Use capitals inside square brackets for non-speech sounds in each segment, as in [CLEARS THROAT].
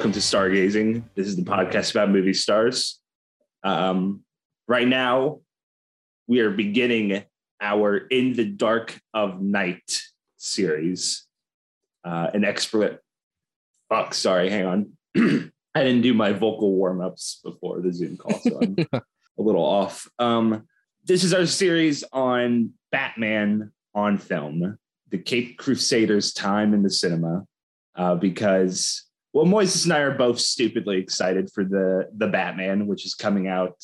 welcome to Stargazing. This is the podcast about movie stars. Um, right now, we are beginning our In the Dark of Knight series. Uh, an expert. Fuck, sorry, hang on. [CLEARS THROAT] I didn't do my vocal warm ups before the Zoom call, so I'm [LAUGHS] a little off. Um, this is our series on Batman on film, the Cape Crusaders' time in the cinema, uh, because well, Moises and I are both stupidly excited for the the Batman, which is coming out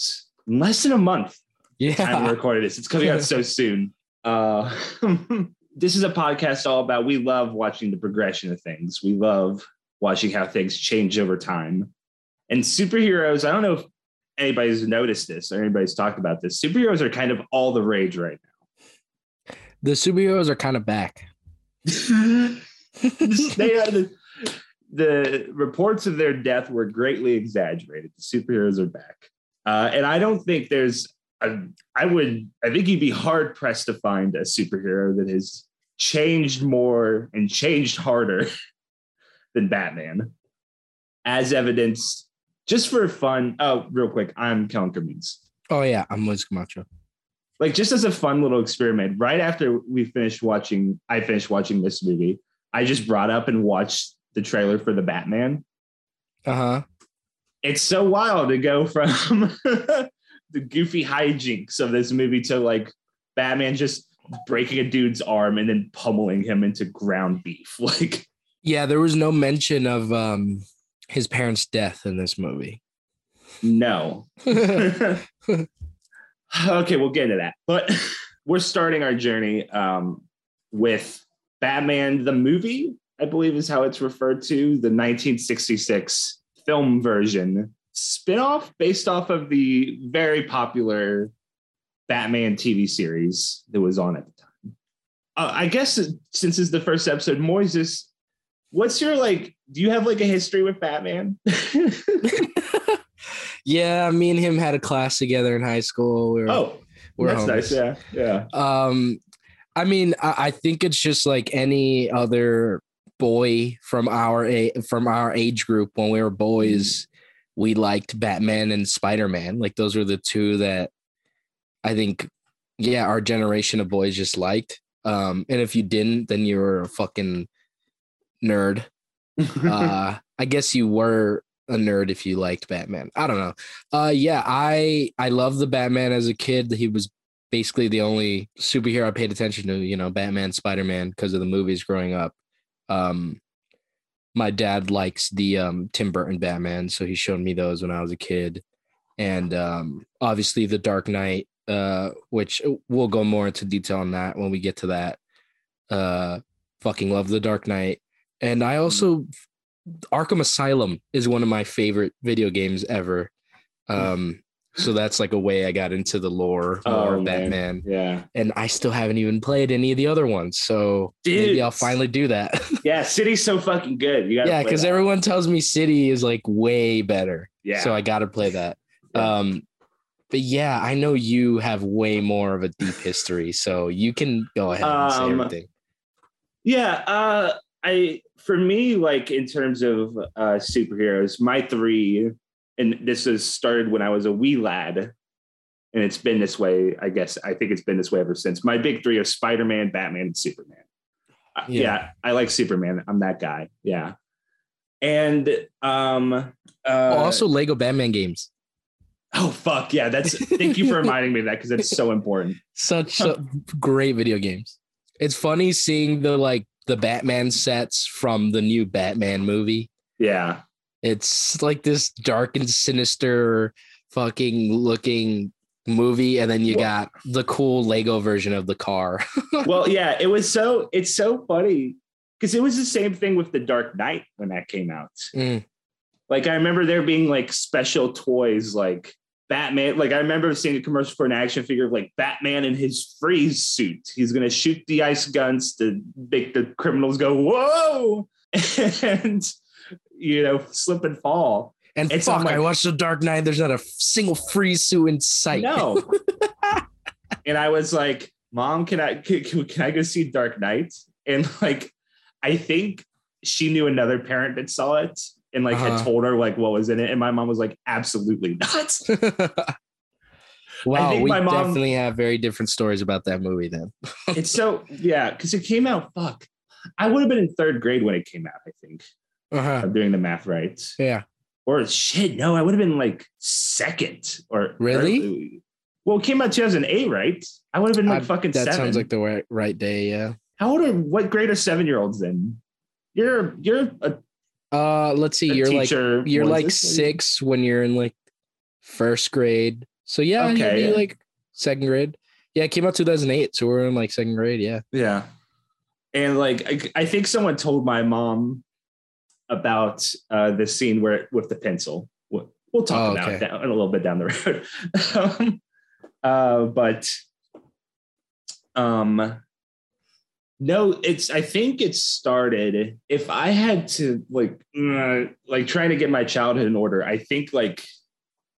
in less than a month. Yeah. Time we recorded this, it's coming out so [LAUGHS] soon. Uh, [LAUGHS] this is a podcast all about we love watching the progression of things. We love watching how things change over time. And superheroes, I don't know if anybody's noticed this or anybody's talked about this. Superheroes are kind of all the rage right now. The superheroes are kind of back. [LAUGHS] they are the, the reports of their death were greatly exaggerated. The superheroes are back. Uh, and I don't think there's a, I would, I think you'd be hard pressed to find a superhero that has changed more and changed harder [LAUGHS] than Batman, as evidenced just for fun. Oh, real quick, I'm Kellin Cremeens. Oh yeah, I'm Liz Camacho. Like just as a fun little experiment, right after we finished watching, I finished watching this movie. I just brought up and watched the trailer for the Batman. Uh huh. It's so wild to go from [LAUGHS] the goofy hijinks of this movie to like Batman just breaking a dude's arm and then pummeling him into ground beef. [LAUGHS] Like, Yeah, there was no mention of um his parents' death in this movie. no. [LAUGHS] okay, we'll get into that. But we're starting our journey um, with Batman the movie, I believe is how it's referred to, the 1966 film version spin-off based off of the very popular Batman TV series that was on at the time. Uh, I guess since it's the first episode, Moises, what's your like? Do you have like a history with Batman? [LAUGHS] yeah, me and him had a class together in high school. We were, oh, we're that's homies. nice. Yeah, yeah. Um, I mean, I, I think it's just like any other boy from our a- from our age group. When we were boys, we liked Batman and Spider Man. Like those were the two that I think, yeah, our generation of boys just liked. Um, and if you didn't, then you were a fucking nerd. [LAUGHS] uh, I guess you were a nerd if you liked Batman. I don't know. Uh, yeah, I I love the Batman as a kid. He was basically the only superhero I paid attention to. You know, Batman, Spider Man, because of the movies growing up. Um, my dad likes the um, Tim Burton Batman, so he showed me those when I was a kid, and um, obviously the Dark Knight, uh, which we'll go more into detail on that when we get to that. Uh, fucking love the Dark Knight, and I also Arkham Asylum is one of my favorite video games ever. Um, so that's like a way I got into the lore more Oh, of man. Batman, yeah. and I still haven't even played any of the other ones. So maybe I'll finally do that. [LAUGHS] Yeah, City's so fucking good. You gotta yeah, because everyone tells me City is like way better. yeah. So I got to play that. Yeah. Um, but yeah, I know you have way more of a deep history, so you can go ahead and say Um, everything. Yeah, uh, I for me, like in terms of uh, superheroes, my three, and this has started when I was a wee lad, and it's been this way. I guess I think it's been this way ever since. My big three are Spider Man, Batman, and Superman. Uh, Yeah. yeah. I like Superman. I'm that guy. Yeah, and um, uh, oh, also Lego Batman games. oh fuck yeah, that's thank you for [LAUGHS] reminding me of that because that's so important. Such uh, great video games. It's funny seeing the like the Batman sets from the new Batman movie. Yeah, It's like this dark and sinister fucking looking movie and then you got the cool Lego version of the car. [LAUGHS] well, yeah, it was so it's so funny because it was the same thing with the Dark Knight when that came out. Mm. Like I remember there being like special toys like Batman. Like I remember seeing a commercial for an action figure of like Batman in his freeze suit. He's gonna shoot the ice guns to make the criminals go whoa [LAUGHS] and you know slip and fall. And It's fuck, on, like- I watched The Dark Knight. There's not a single freeze suit in sight. No. [LAUGHS] and I was like, Mom, can I can, can I go see Dark Knight? And like, I think she knew another parent that saw it and like Uh-huh. had told her like what was in it, and my mom was like, absolutely not. [LAUGHS] wow, we my mom- definitely have very different stories about that movie then. it's so yeah, because it came out. Fuck, I would have been in third grade when it came out. I think Uh-huh. I'm doing the math right. Yeah. Or shit, no, I would have been like second or Really? well, it came out 2008, right? I would have been like I- fucking That seven. sounds like the right, right day, yeah. How old are what grade are seven year olds in? You're you're a, Uh let's see, you're like you're like six when you're in like first grade. So yeah, you'd be like second grade. Yeah, it came out 2008, so we're in like second grade. Yeah. Yeah. And like I, I think someone told my mom about uh the scene where with the pencil. We'll, we'll talk Oh, about okay. that a little bit down the [LAUGHS] road. um, uh, but um no, it's I think it started if I had to like uh, like trying to get my childhood in order, I think like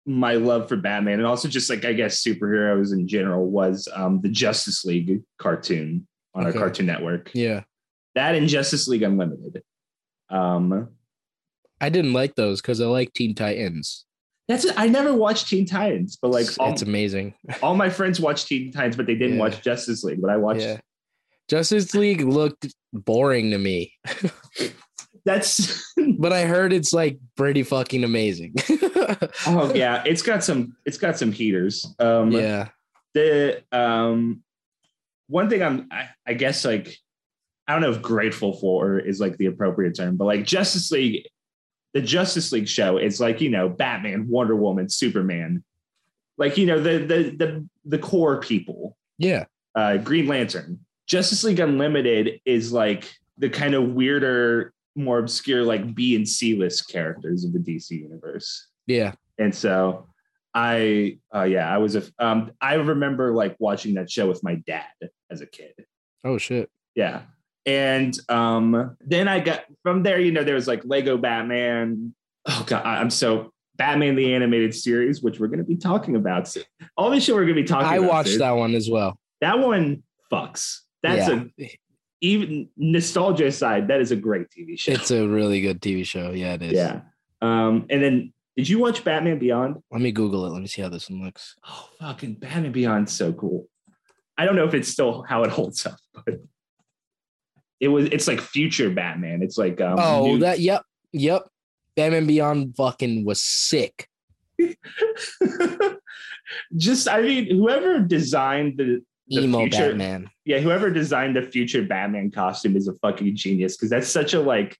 my love for Batman and also just like I guess superheroes in general was um the Justice League cartoon on Okay. our Cartoon Network. Yeah. That and Justice League Unlimited. Um I didn't like those because I like Teen Titans. that's it. I never watched Teen Titans, but like it's, all, it's amazing. all my friends watched Teen Titans, but they didn't Yeah. watch Justice League. But I watched Yeah. Justice League looked boring to me, [LAUGHS] that's [LAUGHS] but I heard it's like pretty fucking amazing. [LAUGHS] oh yeah, it's got some it's got some heaters. Um yeah. the um one thing I'm I, I guess like I don't know if grateful for is like the appropriate term, but like Justice League, the Justice League show is like you know Batman, Wonder Woman, Superman, like you know the the the the core people. Yeah. Uh, Green Lantern, Justice League Unlimited is like the kind of weirder, more obscure like B and C list characters of the DC universe Yeah. and so i uh yeah i was a um i remember like watching that show with my dad as a kid Oh shit. yeah and um then i got from there you know there was like lego batman oh god i'm so batman the animated series which we're going to be talking about soon. all this shit we're going to be talking about I watched soon. that one as well. that one fucks that's Yeah. a even nostalgia aside that is a great tv show It's a really good TV show. Yeah, it is. yeah um and then did you watch batman beyond Let me Google it. Let me see how this one looks. Oh, fucking Batman Beyond's so cool. I don't know if it's still how it holds up, but it was. It's like future Batman. It's like um, oh, new- that yep, yep. Batman Beyond fucking was sick. [LAUGHS] just. I mean, whoever designed the, the Emo future, Batman. yeah, whoever designed the future Batman costume is a fucking genius because that's such a like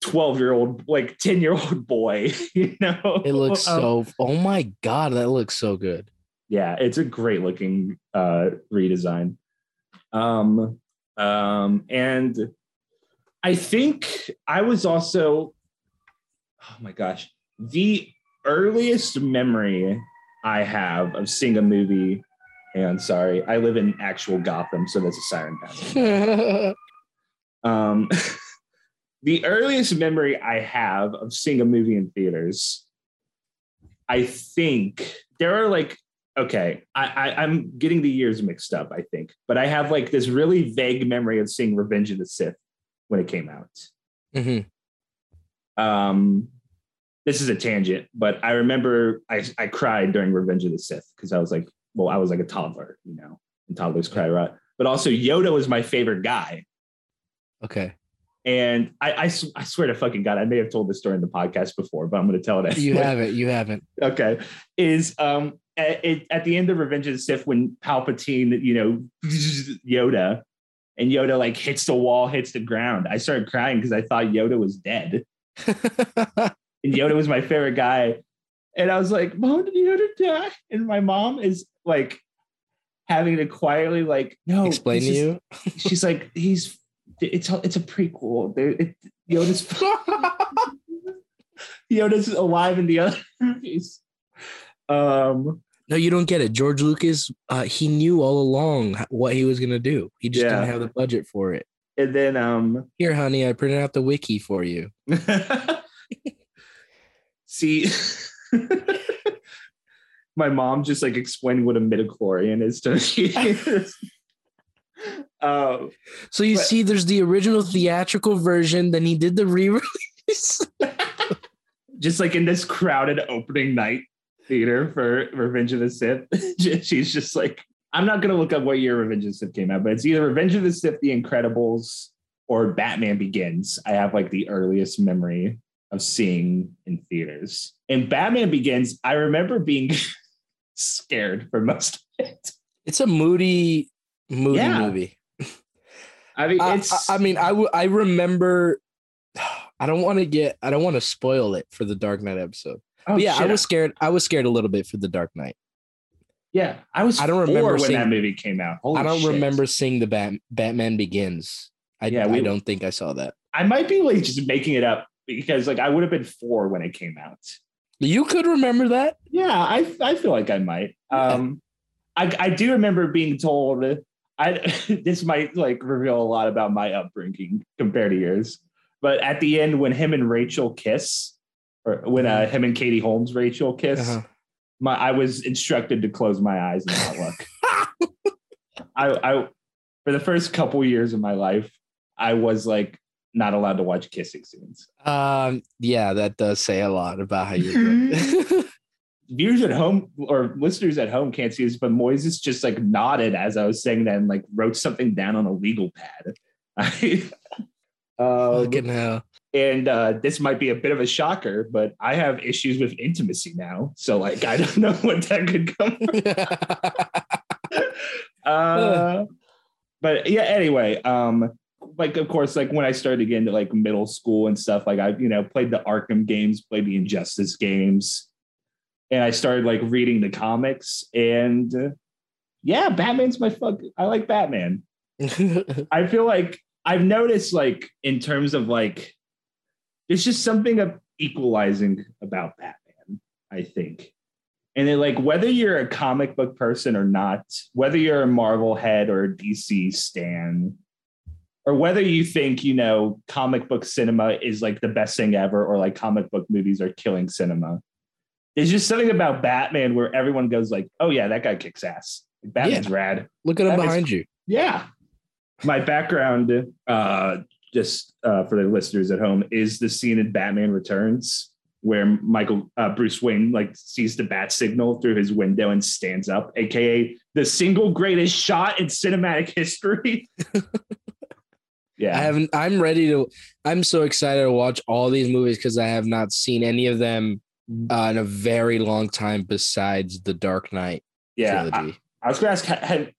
twelve year old, like ten year old boy. [LAUGHS] You know, It looks Um, so. Oh my god, that looks so good. yeah it's a great looking uh redesign um um and i think i was also oh my gosh the earliest memory i have of seeing a movie and sorry i live in actual gotham so that's a siren passing. [LAUGHS] Um [LAUGHS] the earliest memory i have of seeing a movie in theaters i think there are like okay I, I i'm getting the years mixed up i think but i have like this really vague memory of seeing revenge of the sith when it came out Mhm. um this is a tangent but i remember i i cried during revenge of the sith because i was like well i was like a toddler you know and toddlers cry a lot but also yoda was my favorite guy Okay, and I I swear to fucking God, I may have told this story in the podcast before, but I'm going to tell it. Anyway. you haven't. You haven't. Okay. Is um at, it- at the end of Revenge of the Sith when Palpatine, you know, [LAUGHS] Yoda, and Yoda like hits the wall, hits the ground. I started crying because I thought Yoda was dead, [LAUGHS] and Yoda was my favorite guy. And I was like, "Mom, did Yoda die?" And my mom is like having to quietly like, "No, Explain to you. [LAUGHS] She's like, "He's it's a, it's a prequel. It, Yoda's Yoda's alive in the other movies." Um. No, you don't get it. George Lucas, uh, he knew all along what he was gonna do. He just Yeah. didn't have the budget for it. And then um Here, honey, I printed out the wiki for you. [LAUGHS] [LAUGHS] see [LAUGHS] my mom just like explained what a midichlorian is to me. um So you But- see, there's the original theatrical version. Then he did the re-release. just like in this crowded opening night theater for Revenge of the Sith. [LAUGHS] She's just like, I'm not gonna look up what year Revenge of the Sith came out, but it's either Revenge of the Sith, The Incredibles, or Batman Begins. I have like the earliest memory of seeing in theaters. And Batman Begins, I remember being [LAUGHS] scared for most of it. It's a moody, moody Yeah. movie. I mean, I, it's I, I mean, I w- I remember. [SIGHS] I don't want to get. I don't want to spoil it for the Dark Knight episode. Oh, But yeah, I was scared. I was scared a little bit for the Dark Knight. yeah, I was. I don't four remember when seeing- that movie came out. Holy I don't shit. remember seeing the Bat, Batman Begins. I, Yeah, I we- don't think I saw that. I might be like just making it up because like I would have been four when it came out. You could remember that. Yeah, I I feel like I might. Um, I I do remember being told. I [LAUGHS] this might like reveal a lot about my upbringing compared to yours. But at the end, when him and Rachel kiss, or when uh, him and Katie Holmes Rachel kiss, Uh-huh. my I was instructed to close my eyes and not look. [LAUGHS] I I for the first couple years of my life, I was like not allowed to watch kissing scenes. Um, yeah, that does say a lot about how you. [LAUGHS] viewers at home or listeners at home can't see this, but Moises just like nodded as I was saying that and like wrote something down on a legal pad. [LAUGHS] um, Fucking hell. And uh, this might be a bit of a shocker, but I have issues with intimacy now. So like I don't [LAUGHS] know what that could come. [LAUGHS] uh, but yeah, anyway, um, like of course, like when I started to get into like middle school and stuff, like I you know played the Arkham games, played the Injustice games, and I started like reading the comics. And uh, yeah, Batman's my fuck. I like Batman. [LAUGHS] I feel like I've noticed like in terms of like there's just something of equalizing about Batman, I think. And then like whether you're a comic book person or not, whether you're a Marvel head or a DC stan, or whether you think, you know, comic book cinema is like the best thing ever, or like comic book movies are killing cinema. There's just something about Batman where everyone goes like, oh yeah, that guy kicks ass. Batman's rad. Look at him That makes- behind you. Yeah. My background, uh, just uh, for the listeners at home, is the scene in Batman Returns where Michael uh, Bruce Wayne like sees the bat signal through his window and stands up, aka the single greatest shot in cinematic history. [LAUGHS] yeah, I haven't. I'm ready to. I'm so excited to watch all these movies because I have not seen any of them uh, in a very long time. Besides the Dark Knight yeah. I, trilogy, I was gonna ask, have,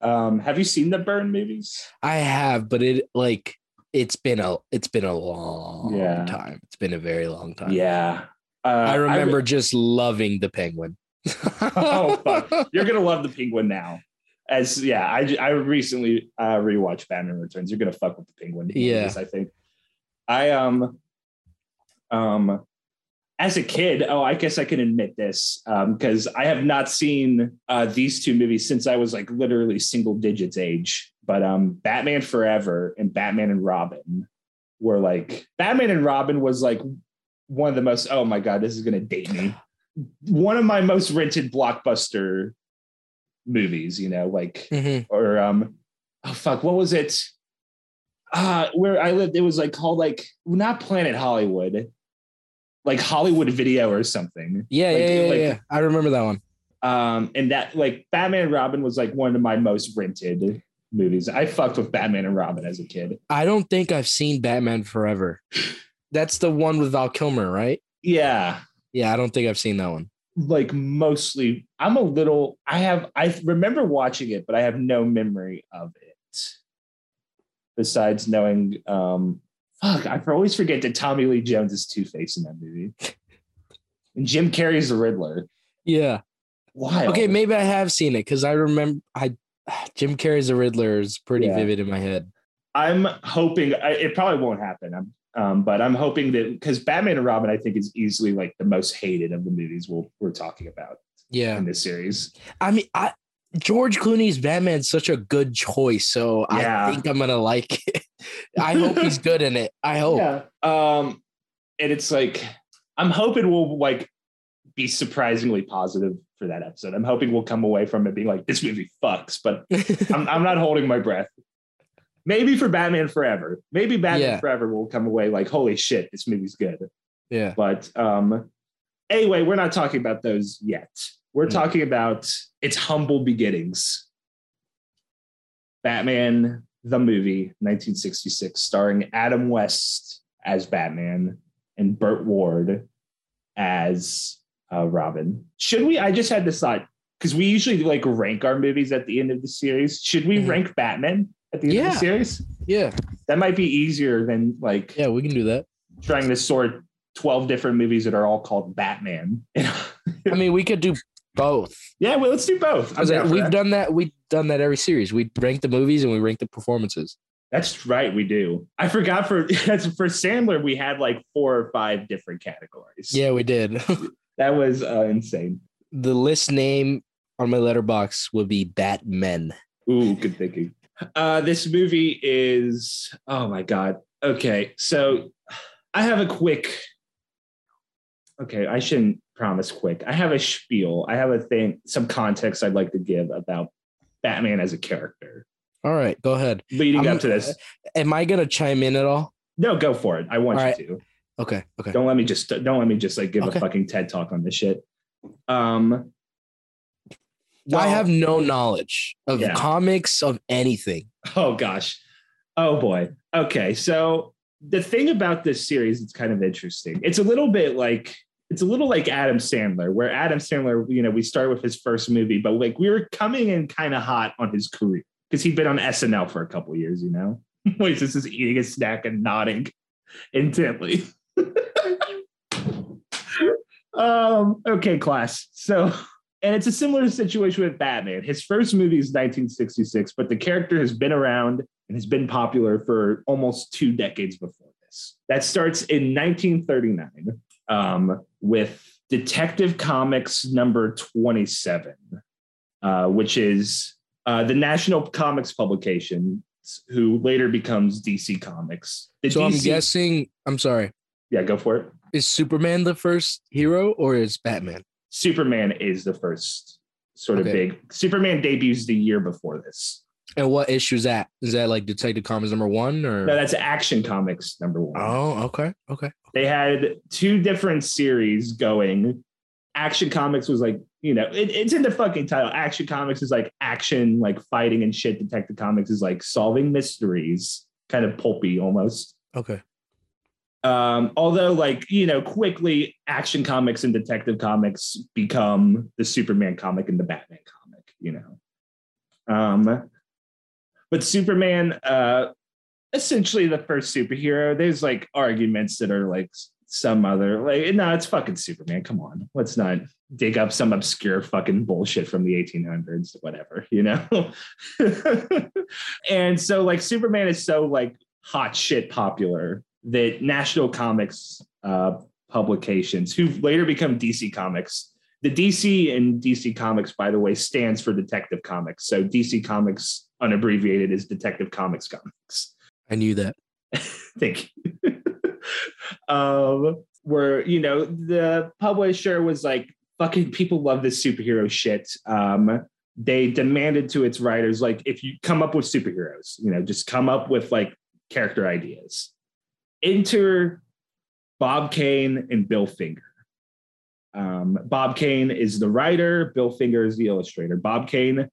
um, have you seen the Burn movies? I, have, but it like it's been a it's been a long Yeah. time. It's been a very long time. Yeah, uh, I remember re- just loving the Penguin. [LAUGHS] oh fuck you're gonna love the penguin now as yeah I I recently uh rewatched batman returns you're gonna fuck with the penguin Yeah. movies, i think i um um as a kid oh i guess i can admit this um because i have not seen uh these two movies since i was like literally single digits age but um batman forever and batman and robin were like batman and robin was like one of the most oh my god this is gonna date me one of my most rented blockbuster movies, you know, like Mhm. or um oh fuck, what was it? Uh where I lived, it was like called like not Planet Hollywood, like Hollywood Video or something. Yeah, Like- yeah, yeah, like, yeah. I remember that one. Um, and that like Batman and Robin was like one of my most rented movies. I fucked with Batman and Robin as a kid. I don't think I've seen Batman Forever. That's the one with Val Kilmer, right? Yeah. Yeah, I don't think I've seen that one. like mostly i'm a little i have i remember watching it but i have no memory of it besides knowing um fuck i always forget that tommy lee jones is two-face in that movie and jim carrey's the riddler Yeah. why Okay, maybe I have seen it because I remember I [SIGHS] Jim Carrey's The Riddler is pretty Yeah. vivid in my head. i'm hoping I, it probably won't happen i'm um, but i'm hoping that because batman and robin i think is easily like the most hated of the movies we'll, we're talking about Yeah. in this series I mean, I George Clooney's Batman's such a good choice, so Yeah. I think I'm gonna like it. I hope he's [LAUGHS] good in it. I hope. Yeah. Um, and it's like I'm hoping we'll like be surprisingly positive for that episode. I'm hoping we'll come away from it being like this movie fucks, but [LAUGHS] I'm, I'm not holding my breath. Maybe for Batman Forever. Maybe Batman Yeah. Forever will come away like, holy shit, this movie's good. Yeah. But um, anyway, we're not talking about those yet. We're Mm. talking about its humble beginnings. Batman, the movie, 1966, starring Adam West as Batman and Burt Ward as uh, Robin. Should we? I just had this thought because we usually like rank our movies at the end of the series. Should we Mhm. rank Batman at the end of the series? Yeah. That might be easier than like Yeah, we can do that. trying to sort 12 different movies that are all called Batman. I mean, we could do both. yeah, well, let's do both. We've that. done that. We've done that every series. We rank the movies and we rank the performances. That's right, we do. I forgot for [LAUGHS] for Sandler, we had like four or five different categories. Yeah, we did. [LAUGHS] That was uh, insane. the list name on my Letterboxd would be Batmen. Ooh, good thinking. Uh, this movie is oh my god. Okay, so I have a quick. Okay, I shouldn't promise quick. I have a spiel. I have a thing, some context I'd like to give about Batman as a character All right, go ahead. leading I'm- up to this. Am I gonna chime in at all? No, go for it. I want All you right. to. Okay. Okay. Don't let me just don't let me just like give Okay. a fucking TED talk on this shit. Um I have no knowledge of Yeah. comics of anything. Oh gosh. Oh boy. Okay. So the thing about this series it's kind of interesting. It's a little bit like it's a little like Adam Sandler, where Adam Sandler, you know, we start with his first movie, but like we were coming in kind of hot on his career because he'd been on SNL for a couple years, you know. [LAUGHS] He's just is eating a snack and nodding intently. Um, okay, class. So and it's a similar situation with Batman. His first movie is 1966, but the character has been around and has been popular for almost two decades before this. That starts in 1939 um, with Detective Comics number 27, uh, which is uh, the national comics publication, who later becomes DC Comics. The So I'm guessing. I'm sorry. Yeah, go for it. Is Superman the first hero or is Batman? Superman is the first sort of big. Superman debuts the year before this. And what issue is that? Is that like Detective Comics number one or? No, that's Action Comics number one. oh, okay, okay. They had two different series going. Action Comics was like, you know, it, it's in the fucking title. Action Comics is like action, like fighting and shit. Detective Comics is like solving mysteries, kind of pulpy almost. Okay. Um, although, like, you know, quickly Action Comics and Detective Comics become the Superman comic and the Batman comic, you know. Um, but Superman, uh, essentially the first superhero. There's like arguments that are like some other like no, it's fucking Superman. Come on, let's not dig up some obscure fucking bullshit from the 1800s, whatever, you know. [LAUGHS] and so like Superman is so like hot shit popular that National Comics uh, publications, who later become DC Comics. The DC and DC Comics, by the way, stands for Detective Comics. So DC Comics, unabbreviated, is Detective Comics Comics. I knew that. [LAUGHS] Thank you. [LAUGHS] um, where you know the publisher was like, "Fucking people love this superhero shit." Um, they demanded to its writers, like, if you come up with superheroes, you know, just come up with like character ideas. Enter Bob Kane and Bill Finger. Um, Bob Kane is the writer. Bill Finger is the illustrator. Bob Kane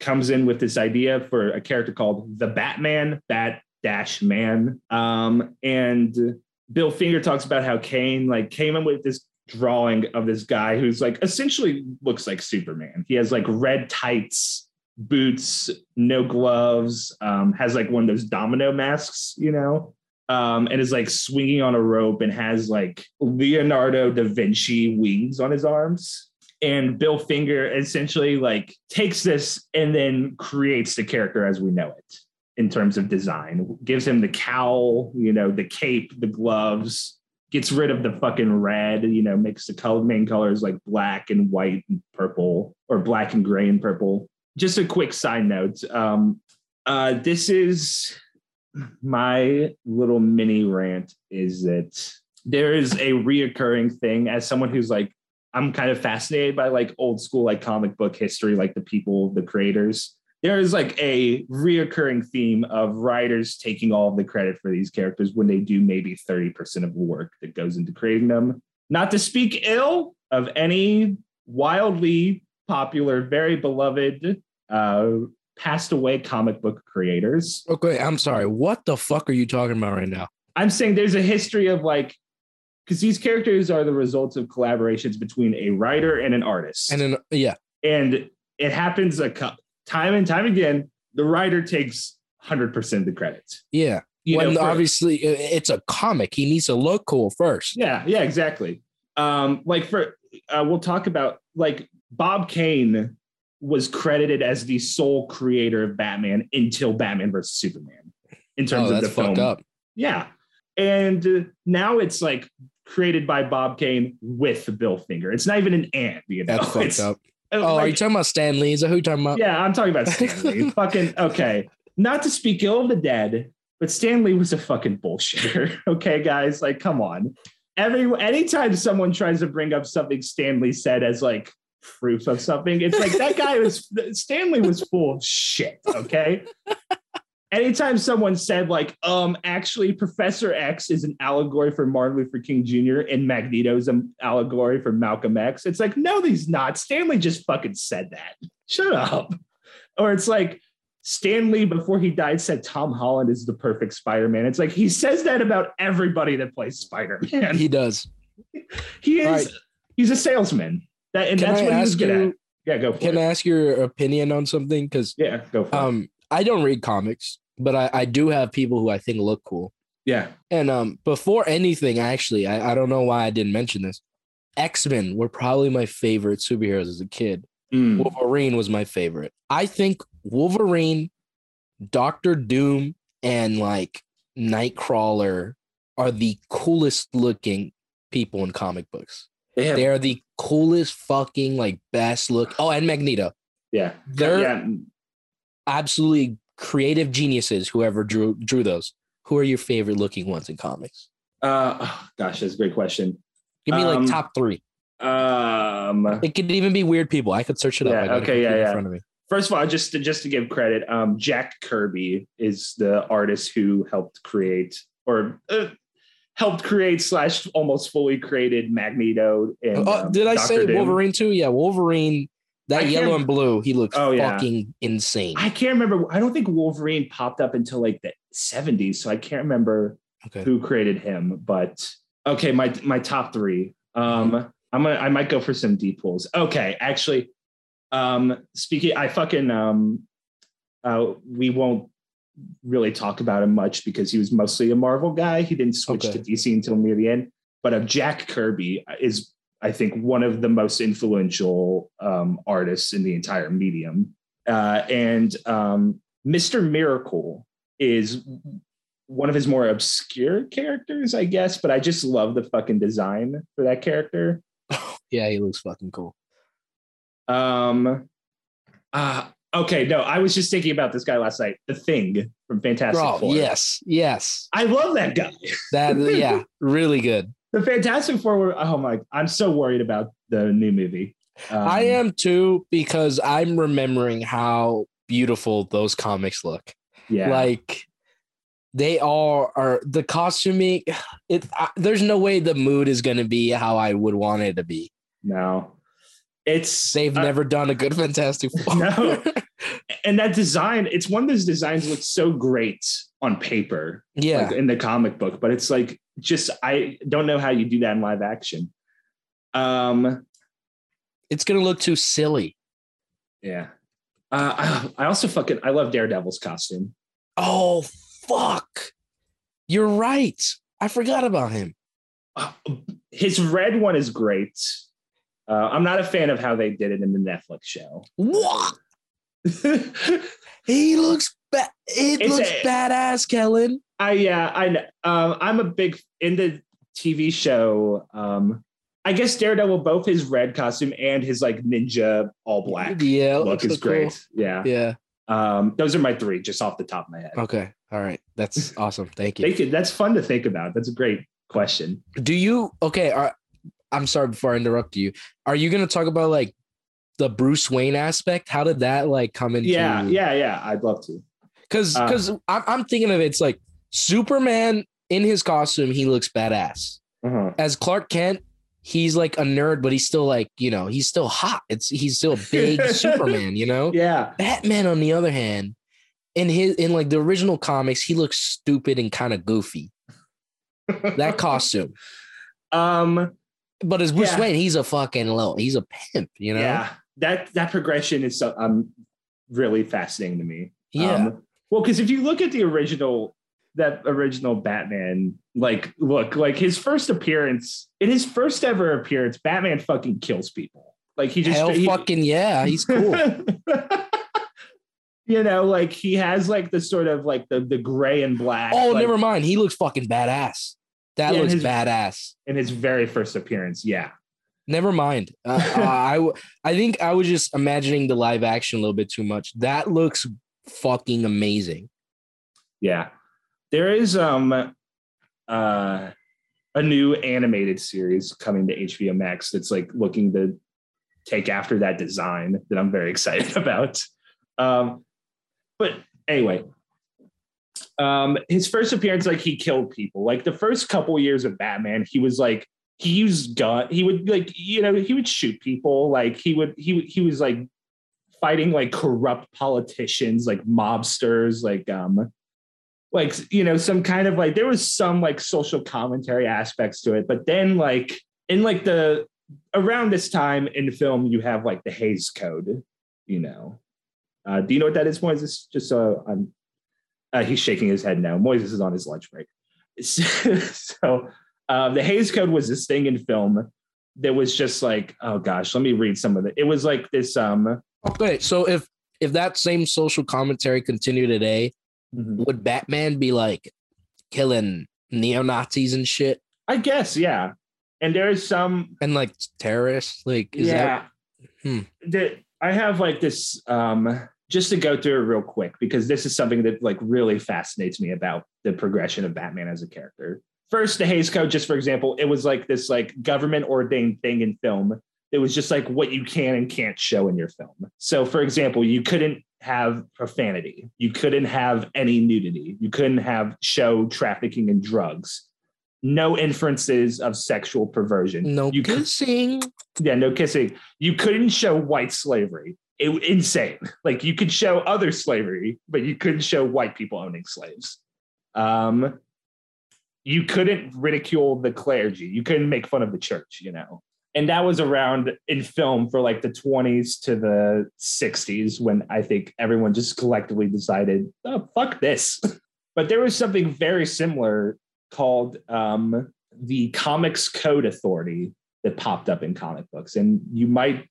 comes in with this idea for a character called the Batman, Bat Dash Man. Um, and Bill Finger talks about how Kane like came in with this drawing of this guy who's like essentially looks like Superman. He has like red tights, boots, no gloves, um, has like one of those domino masks, you know, um, and is like swinging on a rope and has like Leonardo da Vinci wings on his arms. And Bill Finger essentially like takes this and then creates the character as we know it in terms of design. Gives him the cowl, you know, the cape, the gloves, gets rid of the fucking red, you know, makes the color, main colors like black and white and purple or black and gray and purple. Just a quick side note. Um, uh, this is my little mini rant is that there is a reoccurring thing as someone who's like, I'm kind of fascinated by like old school, like comic book history, like the people, the creators there is like a reoccurring theme of writers taking all of the credit for these characters when they do maybe 30% of the work that goes into creating them. Not to speak ill of any wildly popular, very beloved, uh, passed away comic book creators. Okay, I'm sorry. What the fuck are you talking about right now? I'm saying there's a history of like, because these characters are the results of collaborations between a writer and an artist. And then yeah, and it happens a cou- time and time again. The writer takes 100% of the credit. yeah. You when know, obviously it's a comic, he needs to look cool first. Yeah, yeah, exactly. Um, like for uh, we'll talk about like Bob Kane was credited as the sole creator of Batman until Batman versus Superman in terms Oh, of that's the film. fucked up. Yeah. And now it's like created by Bob Kane with Bill Finger. It's not even an and, you know. That's fucked It's- up. [LAUGHS] uh, Oh, are you talking about Stan Lee? Is that who you talking about? yeah, I'm talking about Stan Lee. [LAUGHS] fucking okay. Not to speak ill of the dead, but Stan Lee was a fucking bullshitter. [LAUGHS] Okay, guys, like, come on. Every anytime someone tries to bring up something Stan Lee said as like proof of something, it's like that guy was [LAUGHS] Stan Lee was full of shit. Okay. Anytime someone said like, um, actually, Professor X is an allegory for Martin Luther King Jr. and Magneto is an allegory for Malcolm X, it's like, no, he's not. Stan Lee just fucking said that. Shut up. Or it's like Stan Lee before he died said Tom Holland is the perfect Spider-Man. It's like he says that about everybody that plays Spider-Man. He does. He is right. he's a salesman. That and Can that's I what he was ask good at. Yeah, go for Can it. I ask your opinion on something? Because yeah, go for it. um, I don't read comics, but I, I do have people who I think look cool. Yeah. And um, before anything, actually, I, I don't know why I didn't mention this. X Men were probably my favorite superheroes as a kid. Mm. Wolverine was my favorite. I think Wolverine, Doctor Doom, and like Nightcrawler are the coolest looking people in comic books. They have, They are the coolest fucking like best look. Oh, and Magneto. yeah. They're yeah. absolutely creative geniuses. Whoever drew drew those. Who are your favorite looking ones in comics? Uh oh, gosh, that's a great question. Give me like Um, top three. Um It could even be weird people. I could search it up. Yeah, a okay, yeah, yeah. In front of me. first of all, just to, just to give credit, um, Jack Kirby is the artist who helped create or uh, helped create slash almost fully created Magneto. And Oh, um, did I Dr. say Doom. Wolverine too? Yeah, Wolverine. That can't- yellow and blue, he looks Oh, yeah. fucking insane. I can't remember. I don't think Wolverine popped up until like the 70s, so I can't remember okay. who created him. But okay, my my top three. Um, I'm gonna I might go for some deep pulls. Okay, actually, um, speaking, I fucking um, uh, we won't really talk about him much because he was mostly a Marvel guy. He didn't switch Okay. to DC until near the end. But uh, Jack Kirby is, I think, one of the most influential um, artists in the entire medium. Uh, and um, Mr. Miracle is one of his more obscure characters, I guess. But I just love the fucking design for that character. [LAUGHS] Yeah, he looks fucking cool. Um, uh, okay, no, I was just thinking about this guy last night. The Thing from Fantastic Bro, Four. yes, yes. I love that guy. That [LAUGHS] yeah, really good. The Fantastic Four were, oh my, I'm so worried about the new movie. Um, I am too because I'm remembering how beautiful those comics look. Yeah. Like they are are the costuming. [SIGHS] It I, there's no way the mood is gonna be how I would want it to be. no. It's They've uh, never done a good [LAUGHS] Fantastic Four. No. [LAUGHS] and that design, it's one of those designs looks so great on paper, yeah, like in the comic book, but it's like just I don't know how you do that in live action. Um, it's gonna look too silly. yeah. Uh, I, [CLEARS THROAT] I also fucking I love Daredevil's costume. Oh fuck! You're right. I forgot about him. Uh, his red one is great. Uh, I'm not a fan of how they did it in the Netflix show. What? [LAUGHS] He looks bad. it It's looks a- badass, Kellin. I yeah, I know. Um, I'm a big in the TV show. Um, I guess Daredevil, both his red costume and his like ninja all black Yeah, look is so cool. great. Yeah. Yeah. Um, those are my three, just off the top of my head. Okay. All right. That's [LAUGHS] awesome. Thank you. They could, that's fun to think about. That's a great question. Do you okay? Are, I'm sorry before I interrupt you. Are you gonna talk about like the Bruce Wayne aspect? How did that like come into? Yeah, yeah, yeah. I'd love to. Because Uh, because I'm, I'm thinking of it, it's like Superman in his costume, he looks badass. Uh-huh. As Clark Kent, he's like a nerd, but he's still like you know he's still hot. It's he's still a big [LAUGHS] Superman, you know. Yeah. Batman, on the other hand, in his in like the original comics, he looks stupid and kind of goofy. That [LAUGHS] costume, um. But as Bruce Yeah. Wayne, he's a fucking low. He's a pimp, you know. Yeah. That that progression is so, um really fascinating to me. Yeah. Um, well, because if you look at the original, that original Batman, like, look, like his first appearance, in his first ever appearance, Batman fucking kills people. Like he just Hell, he- fucking yeah, he's cool. [LAUGHS] you know, like he has like the sort of like the the gray and black. oh, like, never mind. He looks fucking badass. That Yeah, looks his- badass. in his very first appearance. Yeah. Never mind. Uh, [LAUGHS] uh, I I think I was just imagining the live action a little bit too much. That looks fucking amazing. Yeah. There is um uh a new animated series coming to HBO Max that's like looking to take after that design that I'm very [LAUGHS] excited about. Um but anyway, um his first appearance like he killed people. Like the first couple years of Batman, he was like he used gun he would like you know he would shoot people. Like he would he he was like fighting like corrupt politicians like mobsters like um like you know some kind of like there was some like social commentary aspects to it. But then like in like the around this time in film you have like the Hays Code you know. Uh do you know what that is More is this just so I'm uh, he's shaking his head now Moises is on his lunch break [LAUGHS] so uh, the Hays Code was this thing in film that was just like oh gosh let me read some of it it was like this um Okay, so if if that same social commentary continued today, would Batman be like killing neo Nazis and shit I guess yeah and there's some and like terrorists? Like, is yeah. Hmm. The, I have like this um just to go through it real quick because this is something that like really fascinates me about the progression of Batman as a character. First, the Hays Code, just for example, it was like this like government ordained thing in film. It was just like what you can and can't show in your film. So, for example, you couldn't have profanity, you couldn't have any nudity, you couldn't have show trafficking in drugs, no inferences of sexual perversion. no you kissing? yeah, no kissing. You couldn't show white slavery. It was insane. [LAUGHS] Like you could show other slavery, but you couldn't show white people owning slaves. Um, you couldn't ridicule the clergy. You couldn't make fun of the church. You know, and that was around in film for like the 20s to the 60s when I think everyone just collectively decided, oh, fuck this. [LAUGHS] But there was something very similar called um, the Comics Code Authority that popped up in comic books. And you might,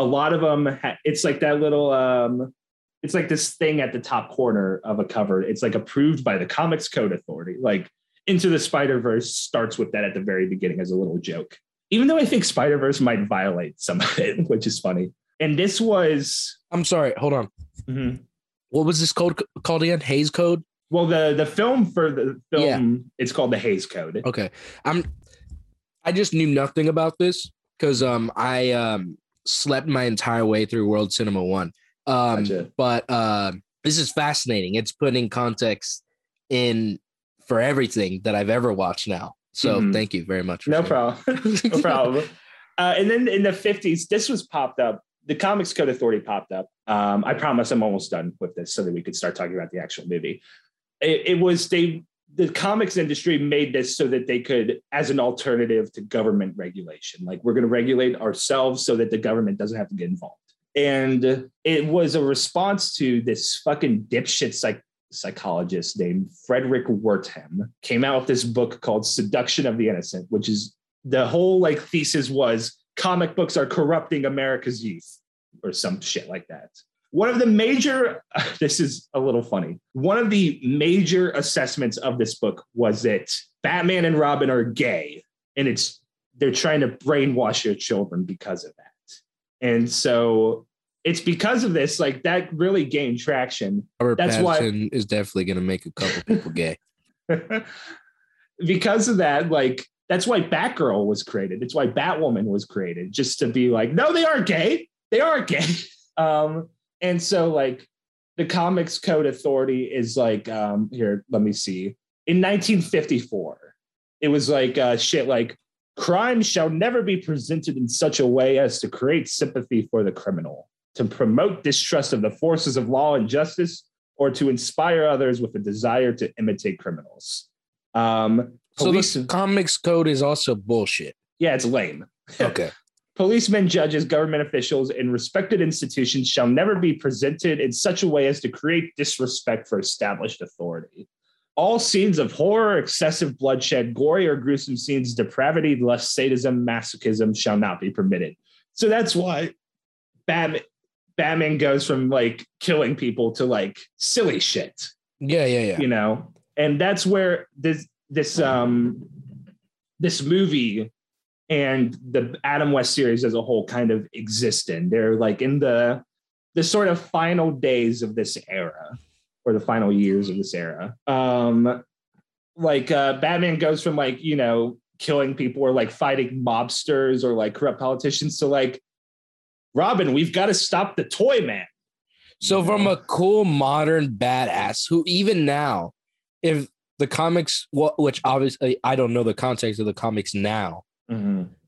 a lot of them, ha- it's like that little, um, it's like this thing at the top corner of a cover. It's like approved by the Comics Code Authority. Like Into the Spider Verse starts with that at the very beginning as a little joke. Even though I think Spider Verse might violate some of it, [LAUGHS] which is funny. And this was, I'm sorry. Hold on. What was this code called again? Hays Code. well, the the film for the film, it's called the Hays Code. Okay. I'm. I just knew nothing about this because um I um slept my entire way through World Cinema One. Um, Gotcha. but uh, this is fascinating. It's putting context in for everything that I've ever watched now. So Mhm. thank you very much. No problem. [LAUGHS] no [LAUGHS] problem. Uh, and then in the 50s, this was popped up. The Comics Code Authority popped up. Um, I promise I'm almost done with this so that we could start talking about the actual movie. It, it was they the comics industry made this so that they could, as an alternative to government regulation, like we're going to regulate ourselves so that the government doesn't have to get involved. And it was a response to this fucking dipshit psych psychologist named Fredric Wertham came out with this book called Seduction of the Innocent, which is the whole like thesis was comic books are corrupting America's youth or some shit like that. One of the major, [LAUGHS] this is a little funny. One of the major assessments of this book was that Batman and Robin are gay, and it's they're trying to brainwash your children because of that. And so it's because of this, like that really gained traction. Robert That's why- Pattinson is definitely going to make a couple people gay. [LAUGHS] [LAUGHS] because of that, like that's why Batgirl was created. It's why Batwoman was created, just to be like, no, they aren't gay. they are gay. Um, and so like the Comics Code Authority is like um here, let me see. In 1954, it was like uh shit like crime shall never be presented in such a way as to create sympathy for the criminal, to promote distrust of the forces of law and justice, or to inspire others with a desire to imitate criminals. Um police, So the comics code is also bullshit. yeah, it's lame. [LAUGHS] Okay. Policemen, judges, government officials, and respected institutions shall never be presented in such a way as to create disrespect for established authority. All scenes of horror, excessive bloodshed, gory or gruesome scenes, depravity, lust, sadism, masochism shall not be permitted. So that's why Batman, Batman goes from like killing people to like silly shit Yeah, yeah, yeah. you know and that's where this this um this movie and the adam west series as a whole kind of exist in they're like in the the sort of final days of this era or the final years of this era. Um like uh batman goes from like you know killing people or like fighting mobsters or like corrupt politicians to like robin we've got to stop the toy man. So from a cool modern badass who even now, if the comics, wh- which obviously I don't know the context of the comics now,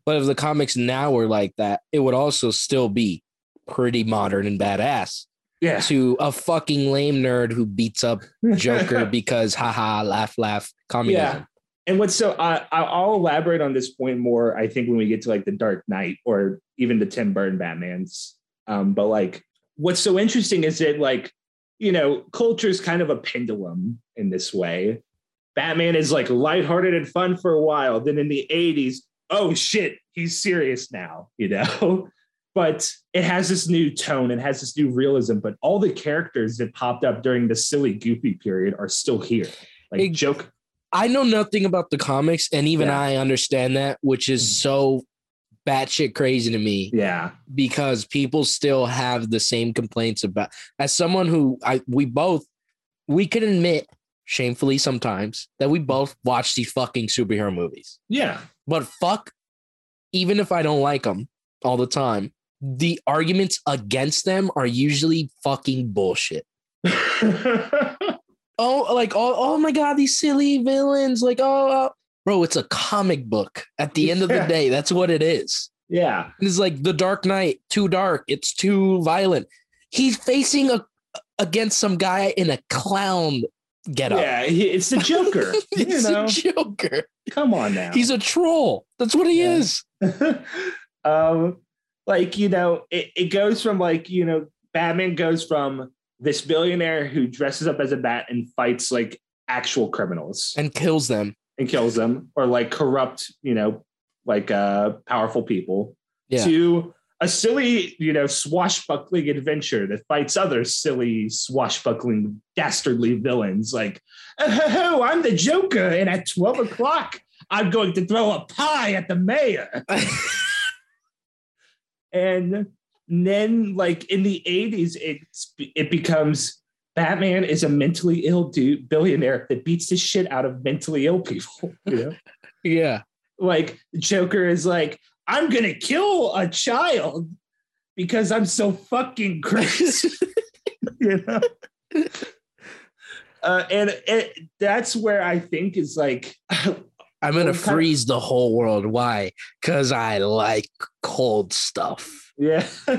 but if the comics now were like that, it would also still be pretty modern and badass yeah to a fucking lame nerd who beats up Joker [LAUGHS] because haha laugh laugh communism. and what's so I I- I'll elaborate on this point more. I think when we get to like the Dark Knight or even the Tim Burton Batman's. Um, but like, what's so interesting is that like, you know, culture is kind of a pendulum in this way. Batman is like lighthearted and fun for a while. Then in the '80s, oh shit, he's serious now. You know. [LAUGHS] But it has this new tone and has this new realism. But all the characters that popped up during the silly, goofy period are still here. Like Ex- joke, I know nothing about the comics, and even Yeah. I understand that, which is Mhm. so batshit crazy to me. yeah, because people still have the same complaints about as someone who I we both we can admit shamefully sometimes that we both watch these fucking superhero movies. yeah. But fuck even if I don't like them all the time, the arguments against them are usually fucking bullshit. [LAUGHS] Oh, like oh, oh my god, these silly villains like oh, oh. bro, it's a comic book. At the end of the day, that's what it is. yeah. It's like The Dark Knight, too dark. It's too violent. He's facing a against some guy in a clown getup. Yeah, it's the Joker. [LAUGHS] you He's know, Joker. come on now. He's a troll. That's what he Yeah. is. [LAUGHS] um, like you know, it, it goes from like you know, Batman goes from this billionaire who dresses up as a bat and fights like actual criminals And kills them. and kills them, or like corrupt, you know, like uh powerful people, Yeah. to a silly, you know, swashbuckling adventure that fights other silly, swashbuckling, dastardly villains. Like, oh, I'm the Joker, and at 12 o'clock, I'm going to throw a pie at the mayor. [LAUGHS] and then, like, in the 80s, it's, it becomes Batman is a mentally ill dude, billionaire that beats the shit out of mentally ill people. You know? [LAUGHS] yeah. like Joker is like, I'm gonna kill a child because I'm so fucking crazy. [LAUGHS] [LAUGHS] you know? Uh, and it, that's where I think is like, I'm gonna Well, of- freeze the whole world. Why? Because I like cold stuff. yeah, [LAUGHS]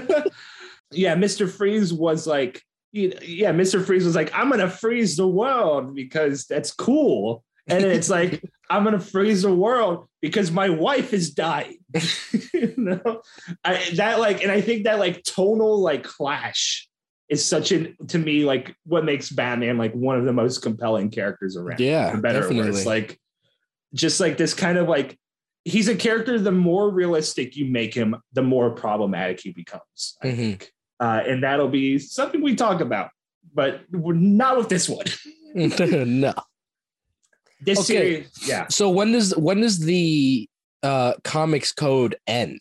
yeah. Mr. Freeze was like, you- yeah, Mr. Freeze was like, I'm gonna freeze the world because that's cool. And it's like, I'm gonna freeze the world because my wife is dying. [LAUGHS] you know, I, that like, and I think that like tonal like clash is such an to me like what makes Batman like one of the most compelling characters around. Yeah, better definitely. Like, just like this kind of like he's a character. The more realistic you make him, the more problematic he becomes. I Mhm. think, uh, and that'll be something we talk about, but we're not with this one. [LAUGHS] no. This Okay. series, yeah. So when does when does the uh comics code end?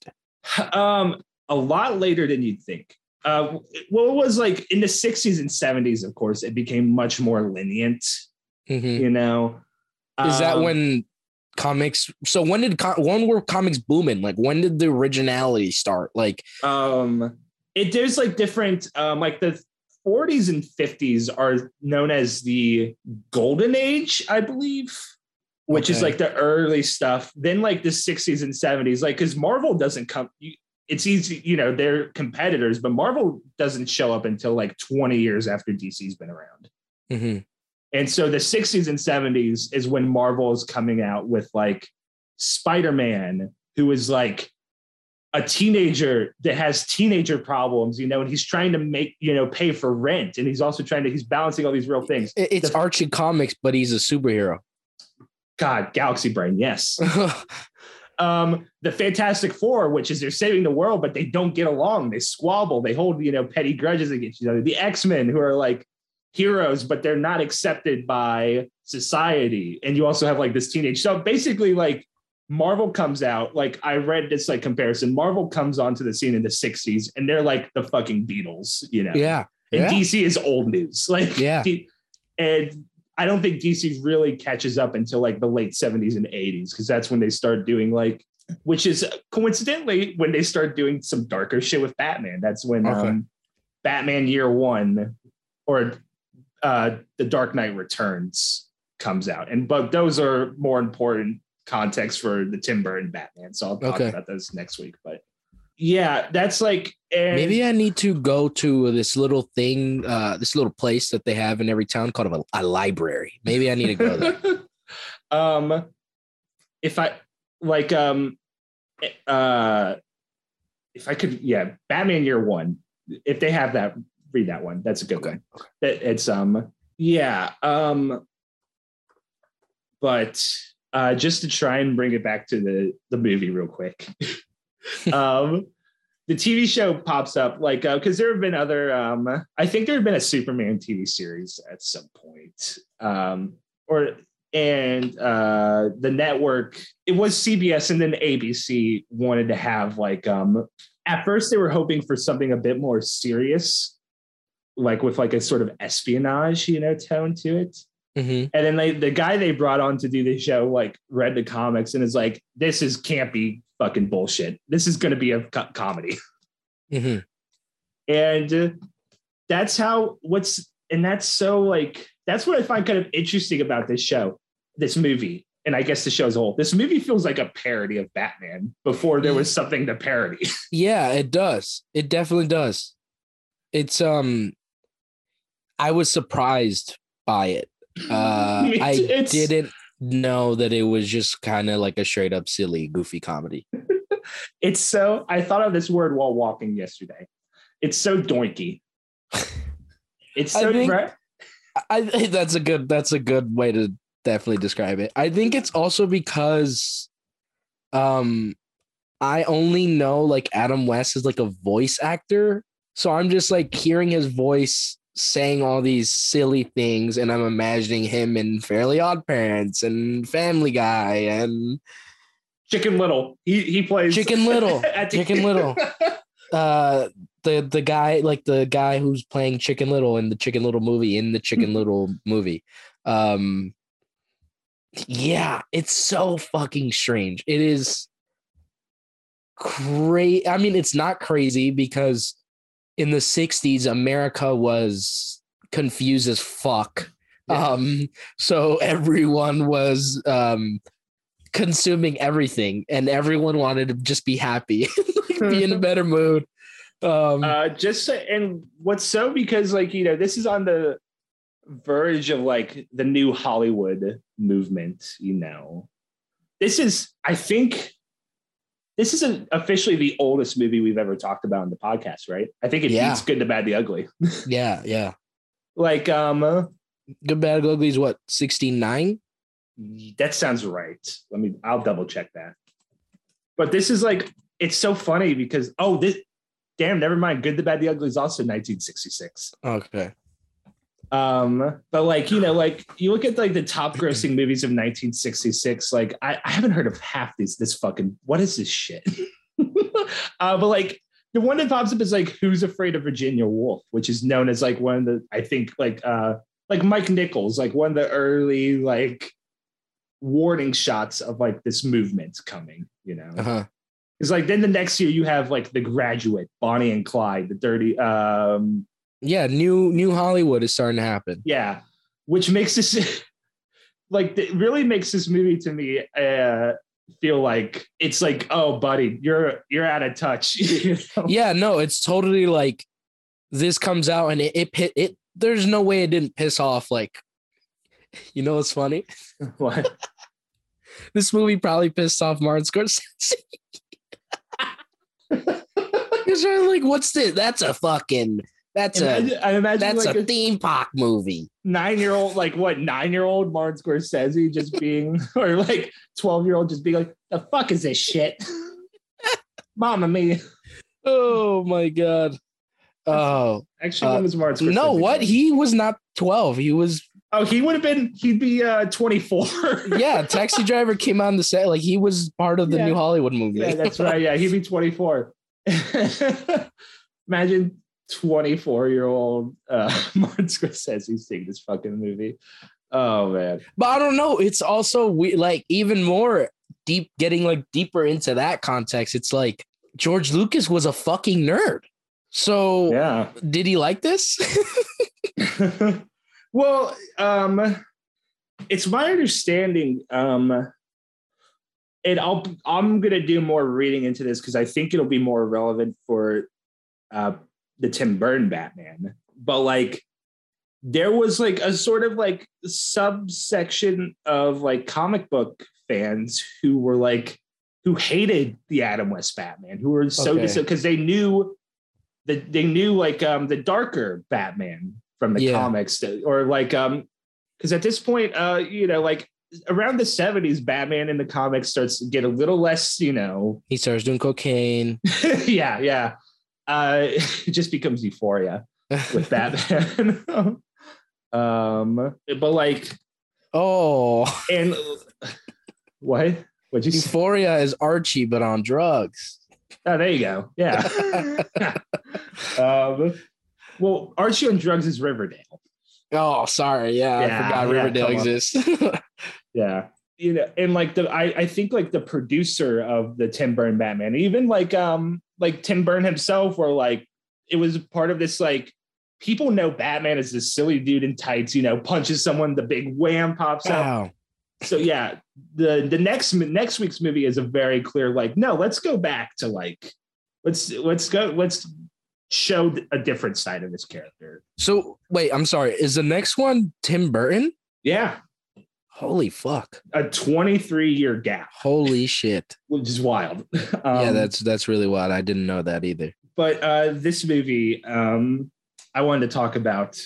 [LAUGHS] Um, a lot later than you'd think. Uh, well, it was like in the 60s and 70s, of course, it became much more lenient, Mhm. you know. Is that Um, when comics? So when did when were comics booming? Like when did the originality start? Like um it there's like different um like the 40s and 50s are known as the golden age i believe which is like the early stuff then like the 60s and 70s like because marvel doesn't come it's easy you know they're competitors but marvel doesn't show up until like 20 years after dc's been around. Hmm and so the 60s and 70s is when Marvel is coming out with like Spider-Man, who is like a teenager that has teenager problems, you know, and he's trying to make, you know, pay for rent. And he's also trying to, he's balancing all these real things. It's The- Archie Comics, but he's a superhero. God, Galaxy Brain, yes. [LAUGHS] um, the Fantastic Four, which is they're saving the world, but they don't get along. They squabble. They hold, you know, petty grudges against each other. The X Men, who are like heroes, but they're not accepted by society. And you also have like this teenage. So basically, like Marvel comes out. Like I read this like comparison. Marvel comes onto the scene in the '60s, and they're like the fucking Beatles, you know. yeah. And Yeah. DC is old news. [LAUGHS] Like Yeah. And I don't think DC really catches up until like the late 70s and 80s because that's when they start doing like which is coincidentally when they start doing some darker shit with Batman. That's when Okay. um, Batman Year One or uh, The Dark Knight Returns comes out, and but those are more important context for the Tim Burton Batman. So I'll talk Okay. about those next week. But yeah, that's like and Maybe I need to go to this little thing, uh, this little place that they have in every town called a, a library. Maybe I need to go there. [LAUGHS] um if i like um uh if i could yeah batman year one if they have that read that one that's a good Okay, one It- it's um yeah um but uh just to try and bring it back to the the movie real quick. [LAUGHS] Um the TV show pops up like because there have been other um I think there have been a Superman TV series at some point. Um or and uh the network it was CBS and then ABC wanted to have like um at first they were hoping for something a bit more serious like with like a sort of espionage you know tone to it hmm and then they, the guy they brought on to do the show like read the comics and is like this is can't be fucking bullshit this is going to be a co- comedy hmm and uh, that's how what's and that's so like that's what i find kind of interesting about this show this movie and i guess the show as a whole this movie feels like a parody of batman before there was something to parody [LAUGHS] Yeah, it does. It definitely does. It's um I was surprised by it. Uh [LAUGHS] I didn't know that it was just kind of like a straight up silly, goofy comedy. [LAUGHS] it's so i thought of this word while walking yesterday it's so doinky [LAUGHS] it's I so think- right? I think that's a good that's a good way to definitely describe it. I think it's also because um I only know like Adam West is like a voice actor. So I'm just like hearing his voice saying all these silly things and I'm imagining him in Fairly Odd Parents and Family Guy and chicken little he he plays Chicken Little. [LAUGHS] the- Chicken Little. [LAUGHS] uh the the guy like the guy who's playing Chicken Little in the Chicken Little movie in the Chicken Little movie. Um yeah, it's so fucking strange. It is crazy. I mean, it's not crazy because in the 60s America was confused as fuck. Yeah. Um so everyone was um consuming everything and everyone wanted to just be happy like, [LAUGHS] be in a [LAUGHS] better mood um uh just so- and what's so because like you know this is on the verge of like the new hollywood movement you know this is i think this isn't officially the oldest movie we've ever talked about in the podcast right? I think it Yeah. beats good the bad the ugly. [LAUGHS] Yeah yeah. Like um uh, good bad ugly is what 69 that sounds right. Let me i'll double check that. But this is like it's so funny because oh this damn never mind. Good the bad the ugly is also 1966 okay Um, but like you know, like you look at like the top grossing movies of 1966, like I, I haven't heard of half these. This fucking what is this shit? [LAUGHS] uh, but like the one that pops up is like Who's Afraid of Virginia Woolf, which is known as like one of the I think like uh like Mike Nichols, like one of the early like warning shots of like this movement coming, you know uh-huh It's like then the next year you have like The Graduate, Bonnie and Clyde, the dirty um Yeah, new new Hollywood is starting to happen. yeah, which makes this [LAUGHS] like it really makes this movie to me uh feel like it's like oh buddy you're you're out of touch [LAUGHS] you know? Yeah, no, it's totally like this comes out and it it it, there's no way it didn't piss off like [LAUGHS] you know what's funny? what This movie probably pissed off Martin Scorsese. Because they're like, what's this? That's a fucking that's imagine, a I imagine that's like a a, theme park movie. nine year old like what nine year old Martin Scorsese just being [LAUGHS] or like 12 year old just being like the fuck is this shit [LAUGHS] Mama me Oh my god. Oh actually Uh, when was Martin Scorsese no, what? He was not 12. He was oh he would have been he'd be uh 24 [LAUGHS] yeah, Taxi Driver came on the set. Like he was part of the Yeah. new Hollywood movie. Yeah, that's right. Yeah, he'd be 24. Imagine 24 year old uh, [LAUGHS] Martin Scorsese seeing this fucking movie. Oh man. But I don't know. It's also we like even more deep, getting like deeper into that context. It's like George Lucas was a fucking nerd. So Yeah. did he like this? [LAUGHS] [LAUGHS] well, um, it's my understanding. Um, and I'll I'm gonna do more reading into this because I think it'll be more relevant for uh, the Tim Burton Batman. But like, there was like a sort of like subsection of like comic book fans who were like who hated the Adam West Batman, who were so Okay. because they knew that they knew like um the darker Batman from the Yeah. comics, or like um because at this point, uh, you know, like around the 70s, Batman in the comics starts to get a little less, you know, he starts doing cocaine. [LAUGHS] yeah, yeah. Uh [LAUGHS] it just becomes euphoria with [LAUGHS] Batman. [LAUGHS] um, but like Oh, and what? What'd you say? Euphoria is Archie, but on drugs. Oh, there you go. Yeah. um, well, Archie on Drugs is Riverdale. Oh, sorry. Yeah, Yeah, I forgot yeah, Riverdale exists. Yeah. You know, and like the I, I think like the producer of the Tim Burton Batman, even like um like Tim Burton himself, were like it was part of this like people know Batman as this silly dude in tights, you know, punches someone, the big wham pops out. wow. So yeah, the the next next week's movie is a very clear like no, let's go back to like let's let's go let's show a different side of this character. So wait, I'm sorry. Is the next one Tim Burton? Yeah, Holy fuck. a 23 year gap, Holy shit. [LAUGHS] which is wild. [LAUGHS] yeah, Um, that's that's really wild. I didn't know that either. but uh, this movie um, I wanted to talk about.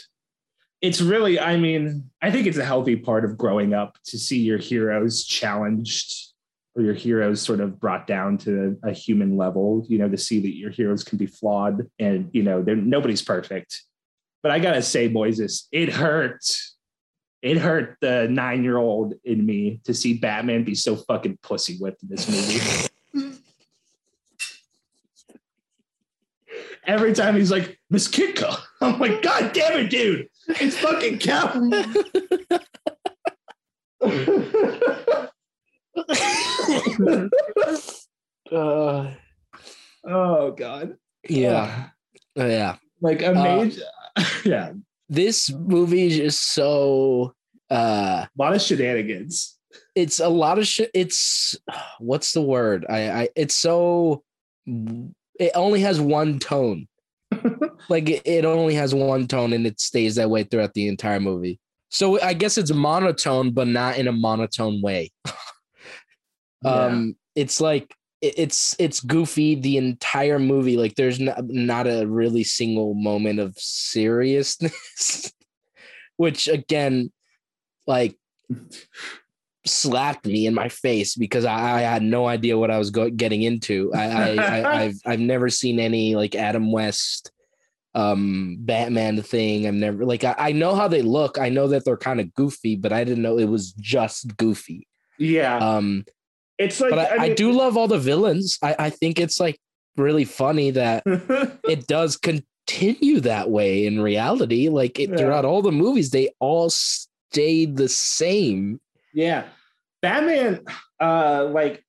It's really, I mean, I think it's a healthy part of growing up to see your heroes challenged or your heroes sort of brought down to a human level, you know, to see that your heroes can be flawed and, you know, they're, nobody's perfect. But I got to say, Moises, it hurt. It hurt the nine year old in me to see Batman be so fucking pussy whipped in this movie. [LAUGHS] Every time he's like, Miss Kitka. I'm like, God damn it, dude. It's fucking Calvin. [LAUGHS] Uh, oh God. yeah. Uh, yeah. Like a Uh, [LAUGHS] yeah. This movie is just so uh A lot of shenanigans. it's a lot of shit. It's [SIGHS] what's the word? I, I it's so it only has one tone. [LAUGHS] like it, it only has one tone and it stays that way throughout the entire movie. So I guess it's monotone, but not in a monotone way. [LAUGHS] um it's like it- it's it's goofy the entire movie like there's not, not a really single moment of seriousness [LAUGHS] which again like slapped me in my face because I, I had no idea what I was go- getting into. I, I, I [LAUGHS] I've I've never seen any like Adam West um Batman thing. I've never like I, I know how they look. I know that they're kind of goofy, but I didn't know it was just goofy. Yeah. Um it's like but I, I mean- do love all the villains. I, I think it's like really funny that [LAUGHS] it does continue that way in reality. Like it, Yeah. throughout all the movies, they all stayed the same. Yeah. Batman, uh, like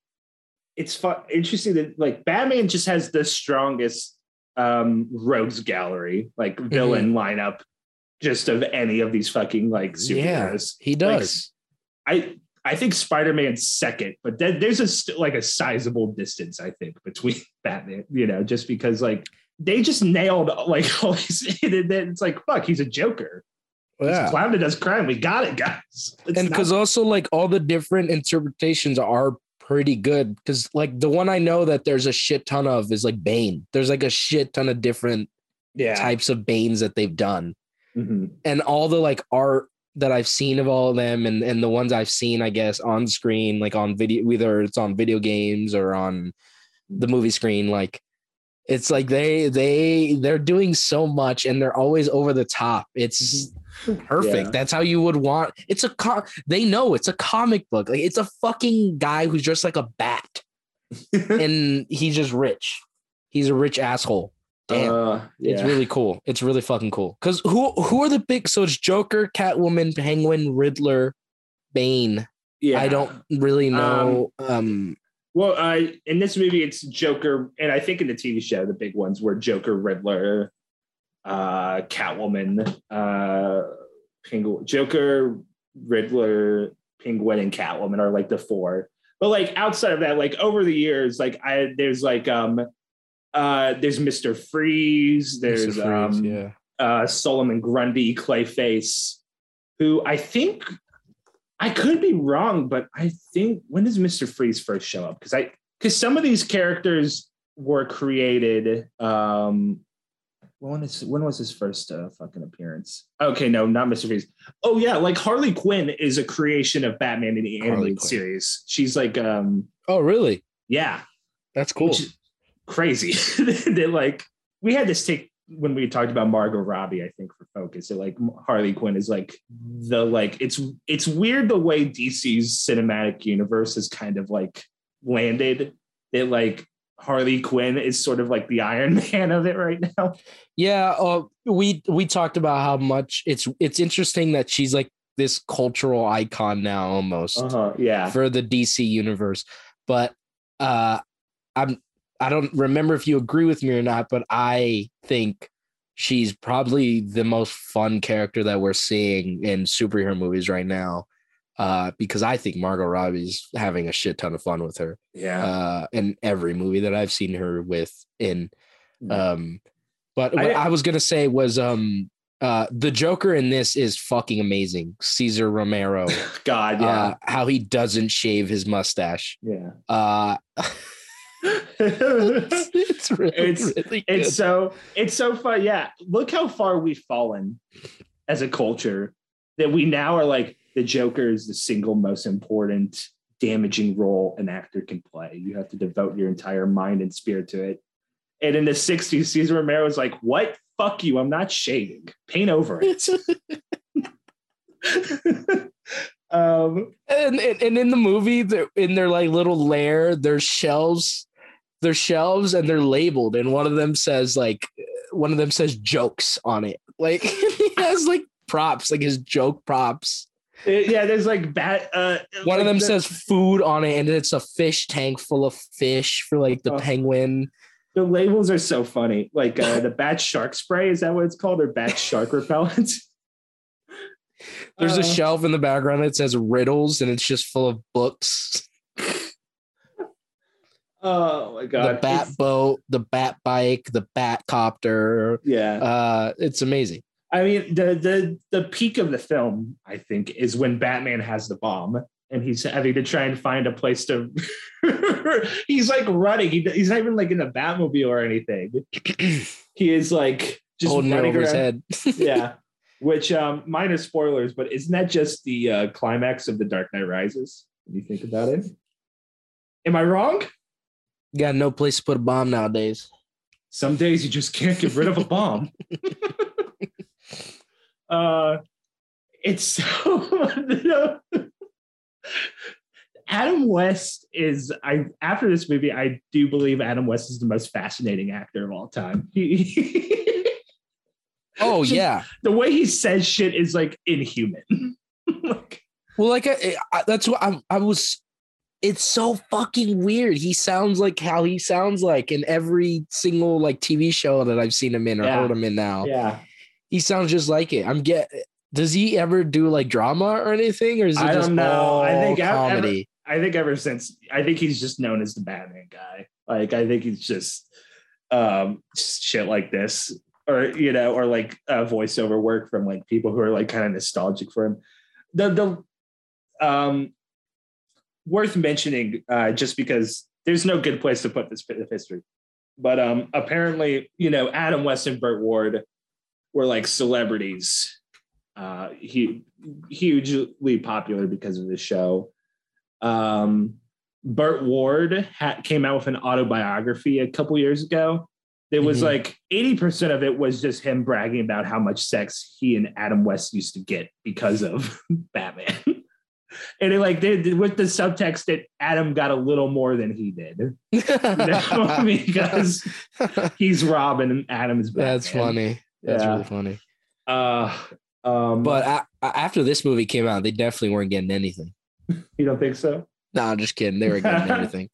it's fun, interesting that like Batman just has the strongest um rogues gallery, like villain lineup, just of any of these fucking like Yeah, superheroes. he Like, does. I I think Spider Man's second, but then there's a st- like a sizable distance I think between [LAUGHS] Batman. You know, just because like they just nailed like [LAUGHS] all these. [LAUGHS] And then it's like fuck, he's a Joker. Yeah. a clown that crime. We got it, guys. It's and not- because also like all the different interpretations are pretty good because like the one i know that there's a shit ton of is like bane there's like a shit ton of different yeah, types of banes that they've done Mhm. and all the like art that i've seen of all of them and and the ones i've seen i guess on screen like on video whether it's on video games or on the movie screen like it's like they they they're doing so much and they're always over the top it's perfect. Yeah. that's how you would want it's a com- they know it's a comic book. Like it's a fucking guy who's just like a bat. [LAUGHS] And he's just rich. He's a rich asshole. Damn. Uh, it's really cool. It's really fucking cool. Because who who are the big so it's joker catwoman penguin riddler bane. Yeah. i don't really know um Well, uh, in this movie, it's Joker, and I think in the TV show, the big ones were Joker, Riddler, uh, Catwoman, uh, Penguin, Joker, Riddler, Penguin, and Catwoman are like the four. But like outside of that, like over the years, like I there's like um, uh, there's Mister Freeze, there's Mr. Freeze, um, yeah uh, Solomon Grundy, Clayface, who I think I could be wrong, but I think when does Mister Freeze first show up? Because I because some of these characters were created. Um, when is when was his first uh, fucking appearance? Okay, no, not Mister Freeze. Oh yeah, like Harley Quinn is a creation of Batman in the Harley animated Quinn. series. She's like, um, oh really yeah, that's cool which is crazy. [LAUGHS] they like we had this take when we talked about Margot Robbie, I think for focus. So like Harley Quinn is like the like it's it's weird the way DC's cinematic universe has kind of like landed It like Harley Quinn is sort of like the [LAUGHS] Iron Man of it right now. Yeah, uh, we we talked about how much it's it's interesting that she's like this cultural icon now almost Uh-huh. Yeah. for the DC universe. But uh I'm I don't remember if you agree with me or not, but I think she's probably the most fun character that we're seeing in superhero movies right now. Uh, because I think Margot Robbie's having a shit ton of fun with her Yeah. uh, in every movie that I've seen her with in. Mm. Um, but what I- I, was gonna say was um, uh, the Joker in this is fucking amazing. Cesar Romero, [LAUGHS] God, yeah. uh, how he doesn't shave his mustache. yeah. Uh, it's, [LAUGHS] it's really, It's- really it's so it's so fun. Yeah. Look how far we've fallen as a culture that we now are like the Joker is the single most important damaging role an actor can play. You have to devote your entire mind and spirit to it. And in the 60s, Cesar Romero was like, What? Fuck you. I'm not shaving. Paint over it. [LAUGHS] um and, and and in the movie, in their like little lair, there's shelves, there's shelves, and they're labeled, and one of them says like, one of them says jokes on it, like [LAUGHS] he has like props, like his joke props. Yeah, there's like bat uh One of them the- says food on it, and it's a fish tank full of fish for like the Oh. penguin. the labels are so funny. Like uh, the bat shark spray, is that what it's called? Or bat shark repellent? [LAUGHS] There's Uh, a shelf in the background that says riddles, and it's just full of books. [LAUGHS] Oh my god. the bat It's- boat, the bat bike, the bat copter. yeah. Uh, it's amazing. I mean, the the the peak of the film, I think, is when Batman has the bomb and he's having to try and find a place to. [LAUGHS] he's like running. He, he's not even like in a Batmobile or anything. [CLEARS THROAT] he is like just Holding running over his head. [LAUGHS] yeah. Which um minor spoilers, but isn't that just the uh, climax of the Dark Knight Rises? When you think about it, am I wrong? You got no place to put a bomb nowadays. Some days you just can't get rid of a bomb. [LAUGHS] uh, it's so. [LAUGHS] Adam West is I after this movie I do believe Adam West is the most fascinating actor of all time. [LAUGHS] Oh Just- yeah. the way he says shit is like inhuman. [LAUGHS] like, Well, like I, I, that's what I, I was. it's so fucking weird. He sounds like how he sounds like in every single like TV show that I've seen him in or Yeah. heard him in now. Yeah. He sounds just like it. I'm get. Does he ever do like drama or anything, or is it I just don't know. I think ev- ever- comedy? I think ever since I think he's just known as the Batman guy. Like I think he's just um shit like this. Or you know, or like uh, voiceover work from like people who are like kind of nostalgic for him. The the um worth mentioning uh just because there's no good place to put this bit of history. But um apparently, you know, Adam West and Burt Ward were like celebrities. Uh he hugely popular because of the show. Um, Burt Ward ha- came out with an autobiography a couple years ago. It was Mhm. like 80% of it was just him bragging about how much sex he and Adam West used to get because of [LAUGHS] Batman. [LAUGHS] and it like they, with the subtext that Adam got a little more than he did. [LAUGHS] You know? because he's Robin and Adam is Batman. That's funny. That's Yeah. really funny. Uh, um, But a- after this movie came out, they definitely weren't getting anything. you don't think so? No, I'm just kidding. They were getting [LAUGHS] everything.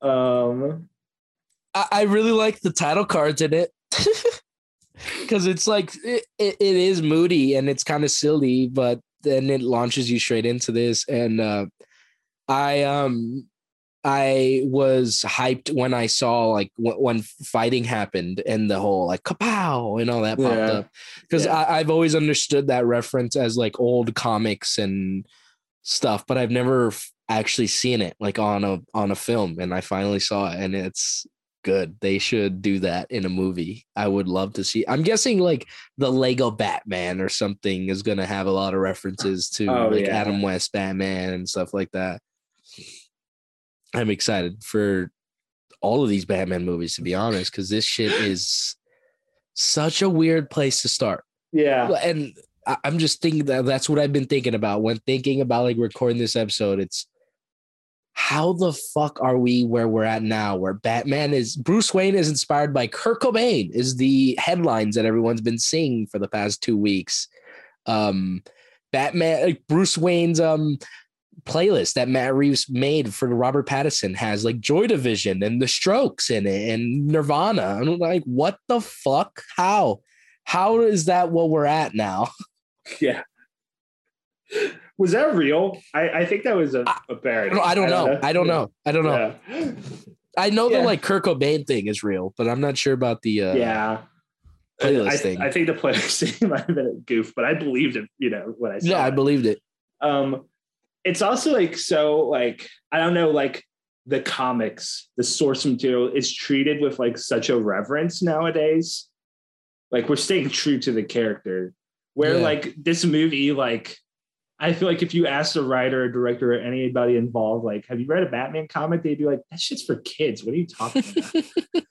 um, I, I really like the title cards in it [LAUGHS] because it's like it, it, it is moody and it's kind of silly, but then it launches you straight into this. And uh, I um I was hyped when I saw like w- when fighting happened and the whole like kapow and all that popped Yeah. up because Yeah. I've always understood that reference as like old comics and stuff, but I've never f- actually seen it like on a on a film, and I finally saw it, and it's good. They should do that in a movie. I would love to see. I'm guessing like the Lego Batman or something is gonna have a lot of references to Oh, like yeah. Adam West Batman and stuff like that. I'm excited for all of these Batman movies, to be honest, because this shit is such a weird place to start. yeah. And I'm just thinking that that's what I've been thinking about when thinking about like recording this episode. It's how the fuck are we where we're at now, where Batman is Bruce Wayne is inspired by Kurt Cobain, is the headlines that everyone's been seeing for the past two weeks. Um, Batman, like Bruce Wayne's um playlist that Matt Reeves made for Robert Pattinson has like Joy Division and The Strokes in it and Nirvana. I'm like, what the fuck? How? How is that what we're at now? [LAUGHS] Yeah. Was that real? I, I think that was a, a parody. don't, I don't know. I don't know. I don't know. Yeah. I know the like Kurt Cobain thing is real, but I'm not sure about the uh, yeah. playlist I, thing. I think the playlist thing might have been a goof, but I believed it, you know, what I said. yeah, I believed it. um it's also like so like i don't know like the comics the source material is treated with like such a reverence nowadays. Like we're staying true to the character. Where Yeah. like this movie like i feel like if you asked a writer a director or anybody involved like have you read a batman comic? they'd be like that shit's for kids. What are you talking about? [LAUGHS] [LAUGHS]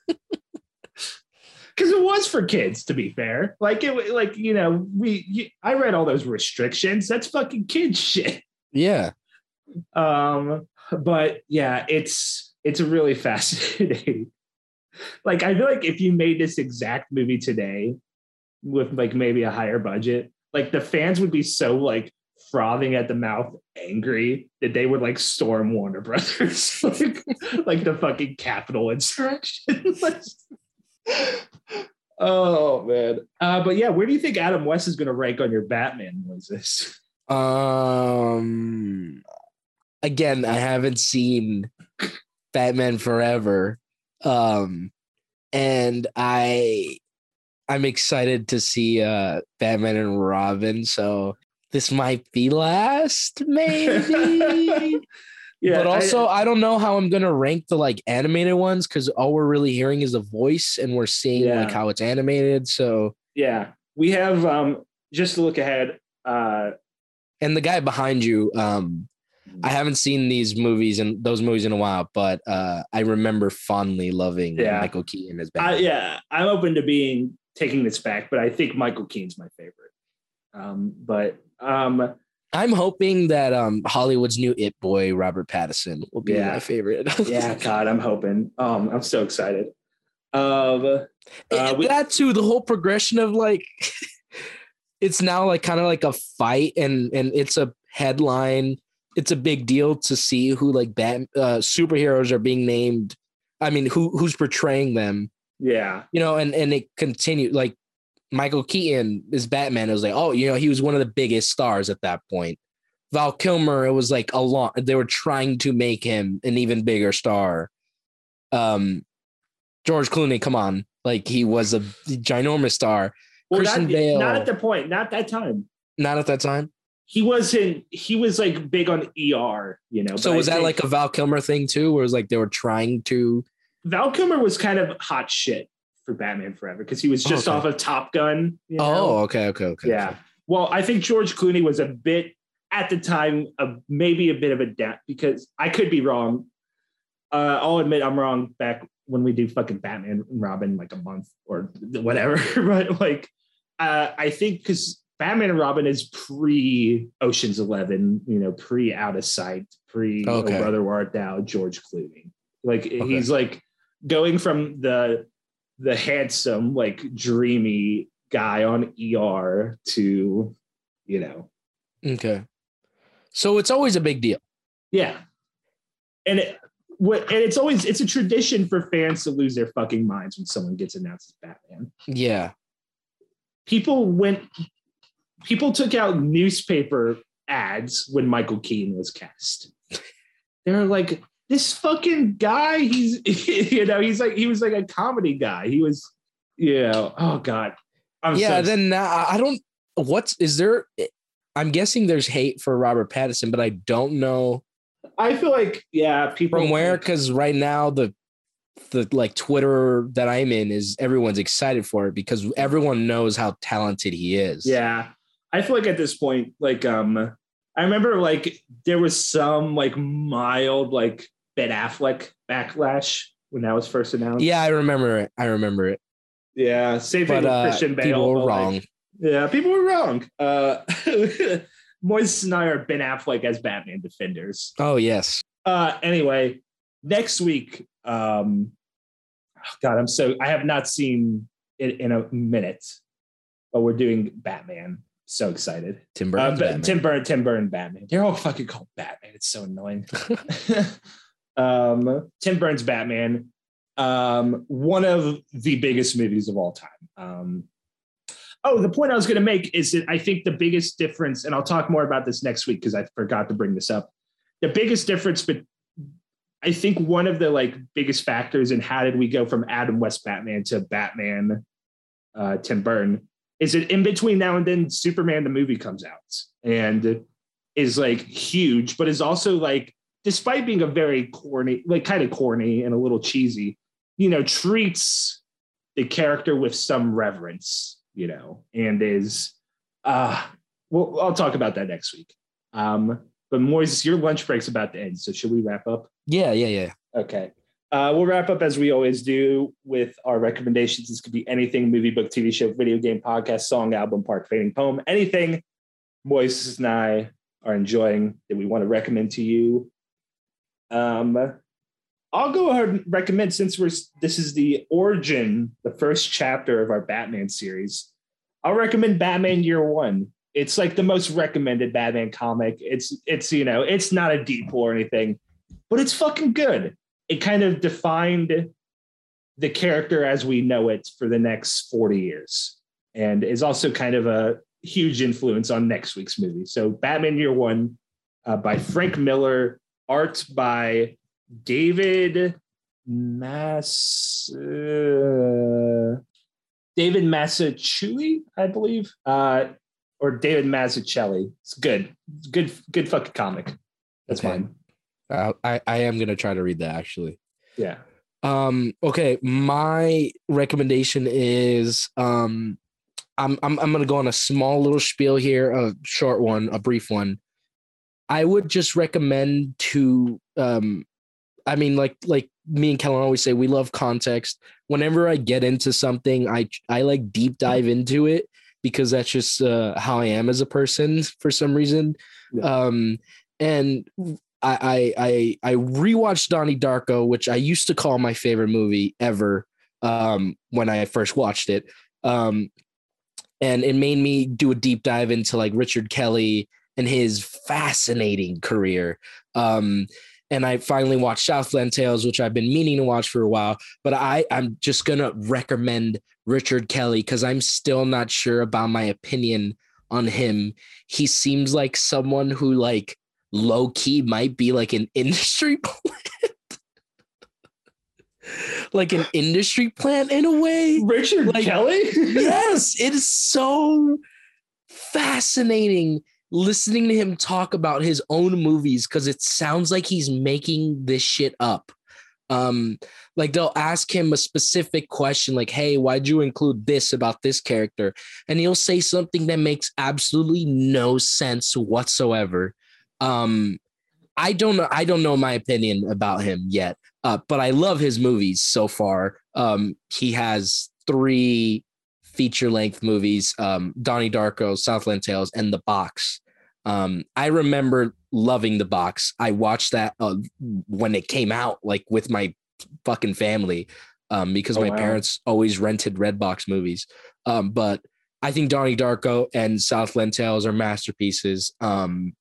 Because it was for kids to be fair. Like it like you know we you, i read all those restrictions. That's fucking kid shit Yeah. um but yeah it's it's really [LAUGHS] fascinating. Like i feel like if you made this exact movie today with like maybe a higher budget like the fans would be so like frothing at the mouth angry that they would like storm warner brothers [LAUGHS] like, like the fucking Capitol insurrection. [LAUGHS] Oh man. uh but yeah where do you think adam west is going to rank on your batman was this Um again, I haven't seen Batman Forever. Um and I I'm excited to see uh Batman and Robin, so this might be last, maybe. [LAUGHS] yeah but I- also, I, don't know how I'm gonna rank the like animated ones because all we're really hearing is the voice, and we're seeing Yeah. like how it's animated. So, Yeah, we have um just to look ahead. Uh, and the guy behind you, um, I haven't seen these movies and those movies in a while, but uh, I remember fondly loving Yeah. Michael Keaton as I, Batman. yeah, I'm open to being taking this back, but I think Michael Keaton's my favorite. Um, but um, I'm hoping that um, Hollywood's new It Boy Robert Pattinson will be Yeah. my favorite. [LAUGHS] yeah, God, I'm hoping. Um, I'm so excited. Um, uh, we- that too, the whole progression of like [LAUGHS] it's now like kind of like a fight and and it's a headline it's a big deal to see who like bat uh, superheroes are being named. I mean, who who's portraying them? Yeah. You know, and and it continued like Michael Keaton is Batman. It was like, oh, you know, he was one of the biggest stars at that point. Val Kilmer, it was like a lot. They were trying to make him an even bigger star. Um, George Clooney, come on, like he was a ginormous star. Well, Christian not, Bale, not at the point, not that time. not at that time. He wasn't. He was like big on ER, you know. So but I was that like a Val Kilmer thing too, where it was like they were trying to? Val Kilmer was kind of hot shit for Batman Forever because he was just Okay. off of Top Gun. you know? Oh, okay, okay, okay. Yeah. Well, I think George Clooney was a bit at the time, a, maybe a bit of a depth because I could be wrong. Uh, I'll admit I'm wrong. Back when we do fucking Batman and Robin like a month or whatever, [LAUGHS] but like uh, I think because Batman and Robin is pre Ocean's Eleven, you know, pre Out of Sight, pre Oh Okay. Brother Where Art Thou, George Clooney. Like he's like going from the the handsome, like dreamy guy on ER to, you know, Okay. So it's always a big deal. yeah. And it what and it's always it's a tradition for fans to lose their fucking minds when someone gets announced as Batman. Yeah. People went people took out newspaper ads when Michael Keaton was cast. They were like, this fucking guy, he's [LAUGHS] you know, he's like he was like a comedy guy. He was, you know, oh God. I'm yeah. so then uh, I don't. What's is there? I'm guessing there's hate for Robert Pattinson, but I don't know I feel like, yeah, people from where. Because right now the the like Twitter that I'm in is everyone's excited for it because everyone knows how talented he is. Yeah. I feel like at this point, like um I remember like there was some like mild like Ben Affleck backlash when that was first announced. Yeah, I remember it. I remember it. Yeah. Same thing But with uh, Christian Bale. people were but, like, wrong. yeah, people were wrong. Uh [LAUGHS] Moise and I are Ben Affleck as Batman defenders. Oh yes. Uh anyway, next week, um oh God, I'm so I have not seen it in a minute, but we're doing Batman. So excited. Tim Uh, Burton. Tim Burton, Tim Burton, Batman. They're all fucking called Batman. It's so annoying. [LAUGHS] um, Tim Burton's Batman. Um, one of the biggest movies of all time. Um, oh, the point I was going to make is that I think the biggest difference, and I'll talk more about this next week because I forgot to bring this up. The biggest difference, but I think one of the like biggest factors in how did we go from Adam West Batman to Batman, uh, Tim Burton is that in between now and then Superman the movie comes out and is like huge, but is also like, despite being a very corny, like kind of corny and a little cheesy, you know, treats the character with some reverence, you know, and is uh well, I'll talk about that next week. Um, but Moises, your lunch break's about to end, so should we wrap up? Yeah, yeah, yeah. Okay. Uh, we'll wrap up as we always do with our recommendations. This could be anything movie, book, TV show, video game, podcast, song, album, park, fading poem, anything Moises and I are enjoying that we want to recommend to you. Um, I'll go ahead and recommend since we're this is the origin, the first chapter of our Batman series. I'll recommend Batman Year One. It's like the most recommended Batman comic. It's it's you know it's not a deep or anything, but it's fucking good. It kind of defined the character as we know it for the next 40 years and is also kind of a huge influence on next week's movie. So Batman Year One uh, by Frank Miller, art by David Mass uh, David Massachui, I believe, uh, or David Mazzucchelli. It's good, It's good, good fucking comic. That's Okay. fine. Uh, I I am gonna try to read that actually. Yeah. Um, okay, my recommendation is um I'm I'm I'm gonna go on a small little spiel here, a short one, a brief one. I would just recommend to um I mean like like me and Kellin always say we love context. Whenever I get into something, I I like deep dive into it because that's just uh, how I am as a person for some reason. Yeah. Um and I I I I rewatched Donnie Darko, which I used to call my favorite movie ever um, when I first watched it, um, and it made me do a deep dive into like Richard Kelly and his fascinating career. Um, and I finally watched Southland Tales, which I've been meaning to watch for a while. But I, I'm just gonna recommend Richard Kelly because I'm still not sure about my opinion on him. He seems like someone who like low key might be like an [LAUGHS] industry plant. like an industry plant in a way. Richard Like- Kelly? [LAUGHS] yes, it is so fascinating listening to him talk about his own movies because it sounds like he's making this shit up. Um, like they'll ask him a specific question, like, "Hey, why'd you include this about this character?" And he'll say something that makes absolutely no sense whatsoever. Um, I don't know. I don't know my opinion about him yet, uh, but I love his movies so far. Um, he has three feature length movies um, Donnie Darko, Southland Tales, and The Box. Um, I remember loving The Box. I watched that uh, when it came out, like with my fucking family, um, because Oh, my wow. parents always rented Redbox movies. Um, but I think Donnie Darko and Southland Tales are masterpieces. Um,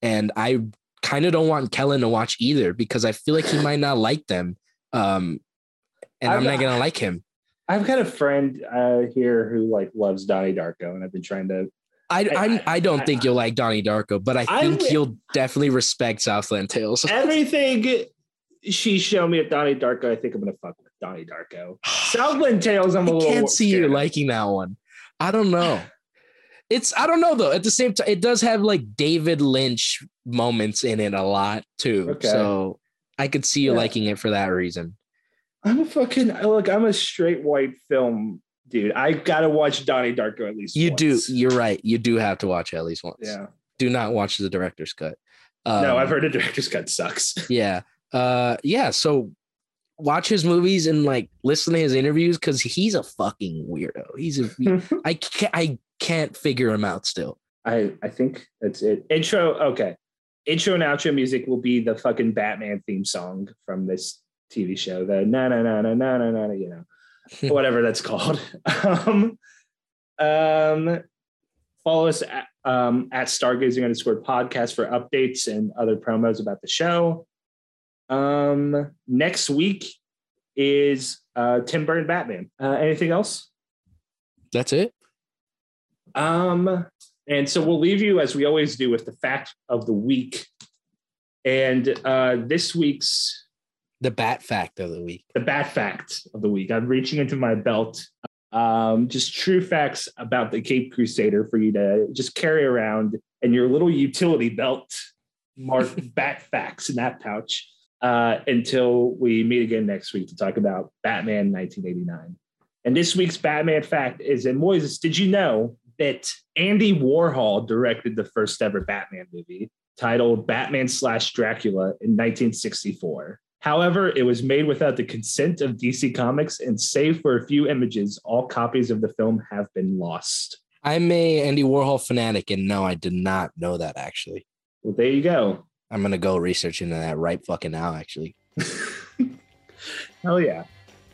and I kind of don't want Kellin to watch either because I feel like he might not like them. Um, and I'm, I'm- not gonna like him. I've got a friend uh, here who like loves Donnie Darko, and I've been trying to. I I- I don't I- think you'll like Donnie Darko, but I I think would- you'll definitely respect Southland Tales. [LAUGHS] Everything she showed me at Donnie Darko, I think I'm gonna fuck with Donnie Darko. Southland Tales, I'm a I little. can't see you of. liking that one. I don't know. It's I don't know though. At the same time, it does have like David Lynch moments in it a lot too. Okay. So I could see you Yeah. liking it for that reason. I'm a fucking look. I'm a straight white film dude. I gotta watch Donnie Darko at least. You do. You're right. You do have to watch it at least once. Yeah. Do not watch the director's cut. no, Um, I've heard the director's cut sucks. [LAUGHS] Yeah. Uh yeah, so watch his movies and like listen to his interviews cuz he's a fucking weirdo. He's a [LAUGHS] I can't I can't figure him out still. I I think that's it. Intro. Okay. Intro and outro music will be the fucking Batman theme song from this TV show. The na na na na na na na. You know, [LAUGHS] whatever that's called. [LAUGHS] um, um, follow us at, um, at Stargazing underscore podcast for updates and other promos about the show. Um, next week is uh, Tim Burton Batman. Uh, anything else? That's it. Um, and so we'll leave you as we always do with the fact of the week. And uh, this week's The bat fact of the week. the bat fact of the week. I'm reaching into my belt. Um, just true facts about the Cape Crusader for you to just carry around in your little utility belt marked [LAUGHS] bat facts in that pouch uh, until we meet again next week to talk about Batman 1989. And this week's Batman fact is in Moises, did you know that Andy Warhol directed the first ever Batman movie titled Batman slash Dracula in 1964? However, it was made without the consent of DC Comics, and save for a few images, all copies of the film have been lost. I'm a Andy Warhol fanatic and no, I did not know that actually. Well, there you go. I'm going to go research into that right fucking now actually. [LAUGHS] Hell yeah.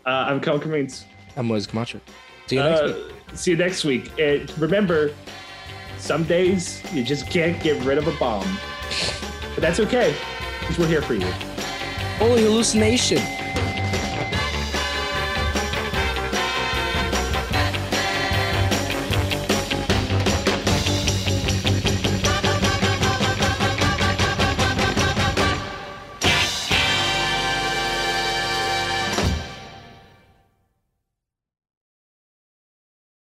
Uh, I'm Kellin Cremeens. I'm Moises Camacho. See you next week. Uh, see you next week. And remember, some days you just can't get rid of a bomb. But that's okay, because we're here for you. Holy hallucination.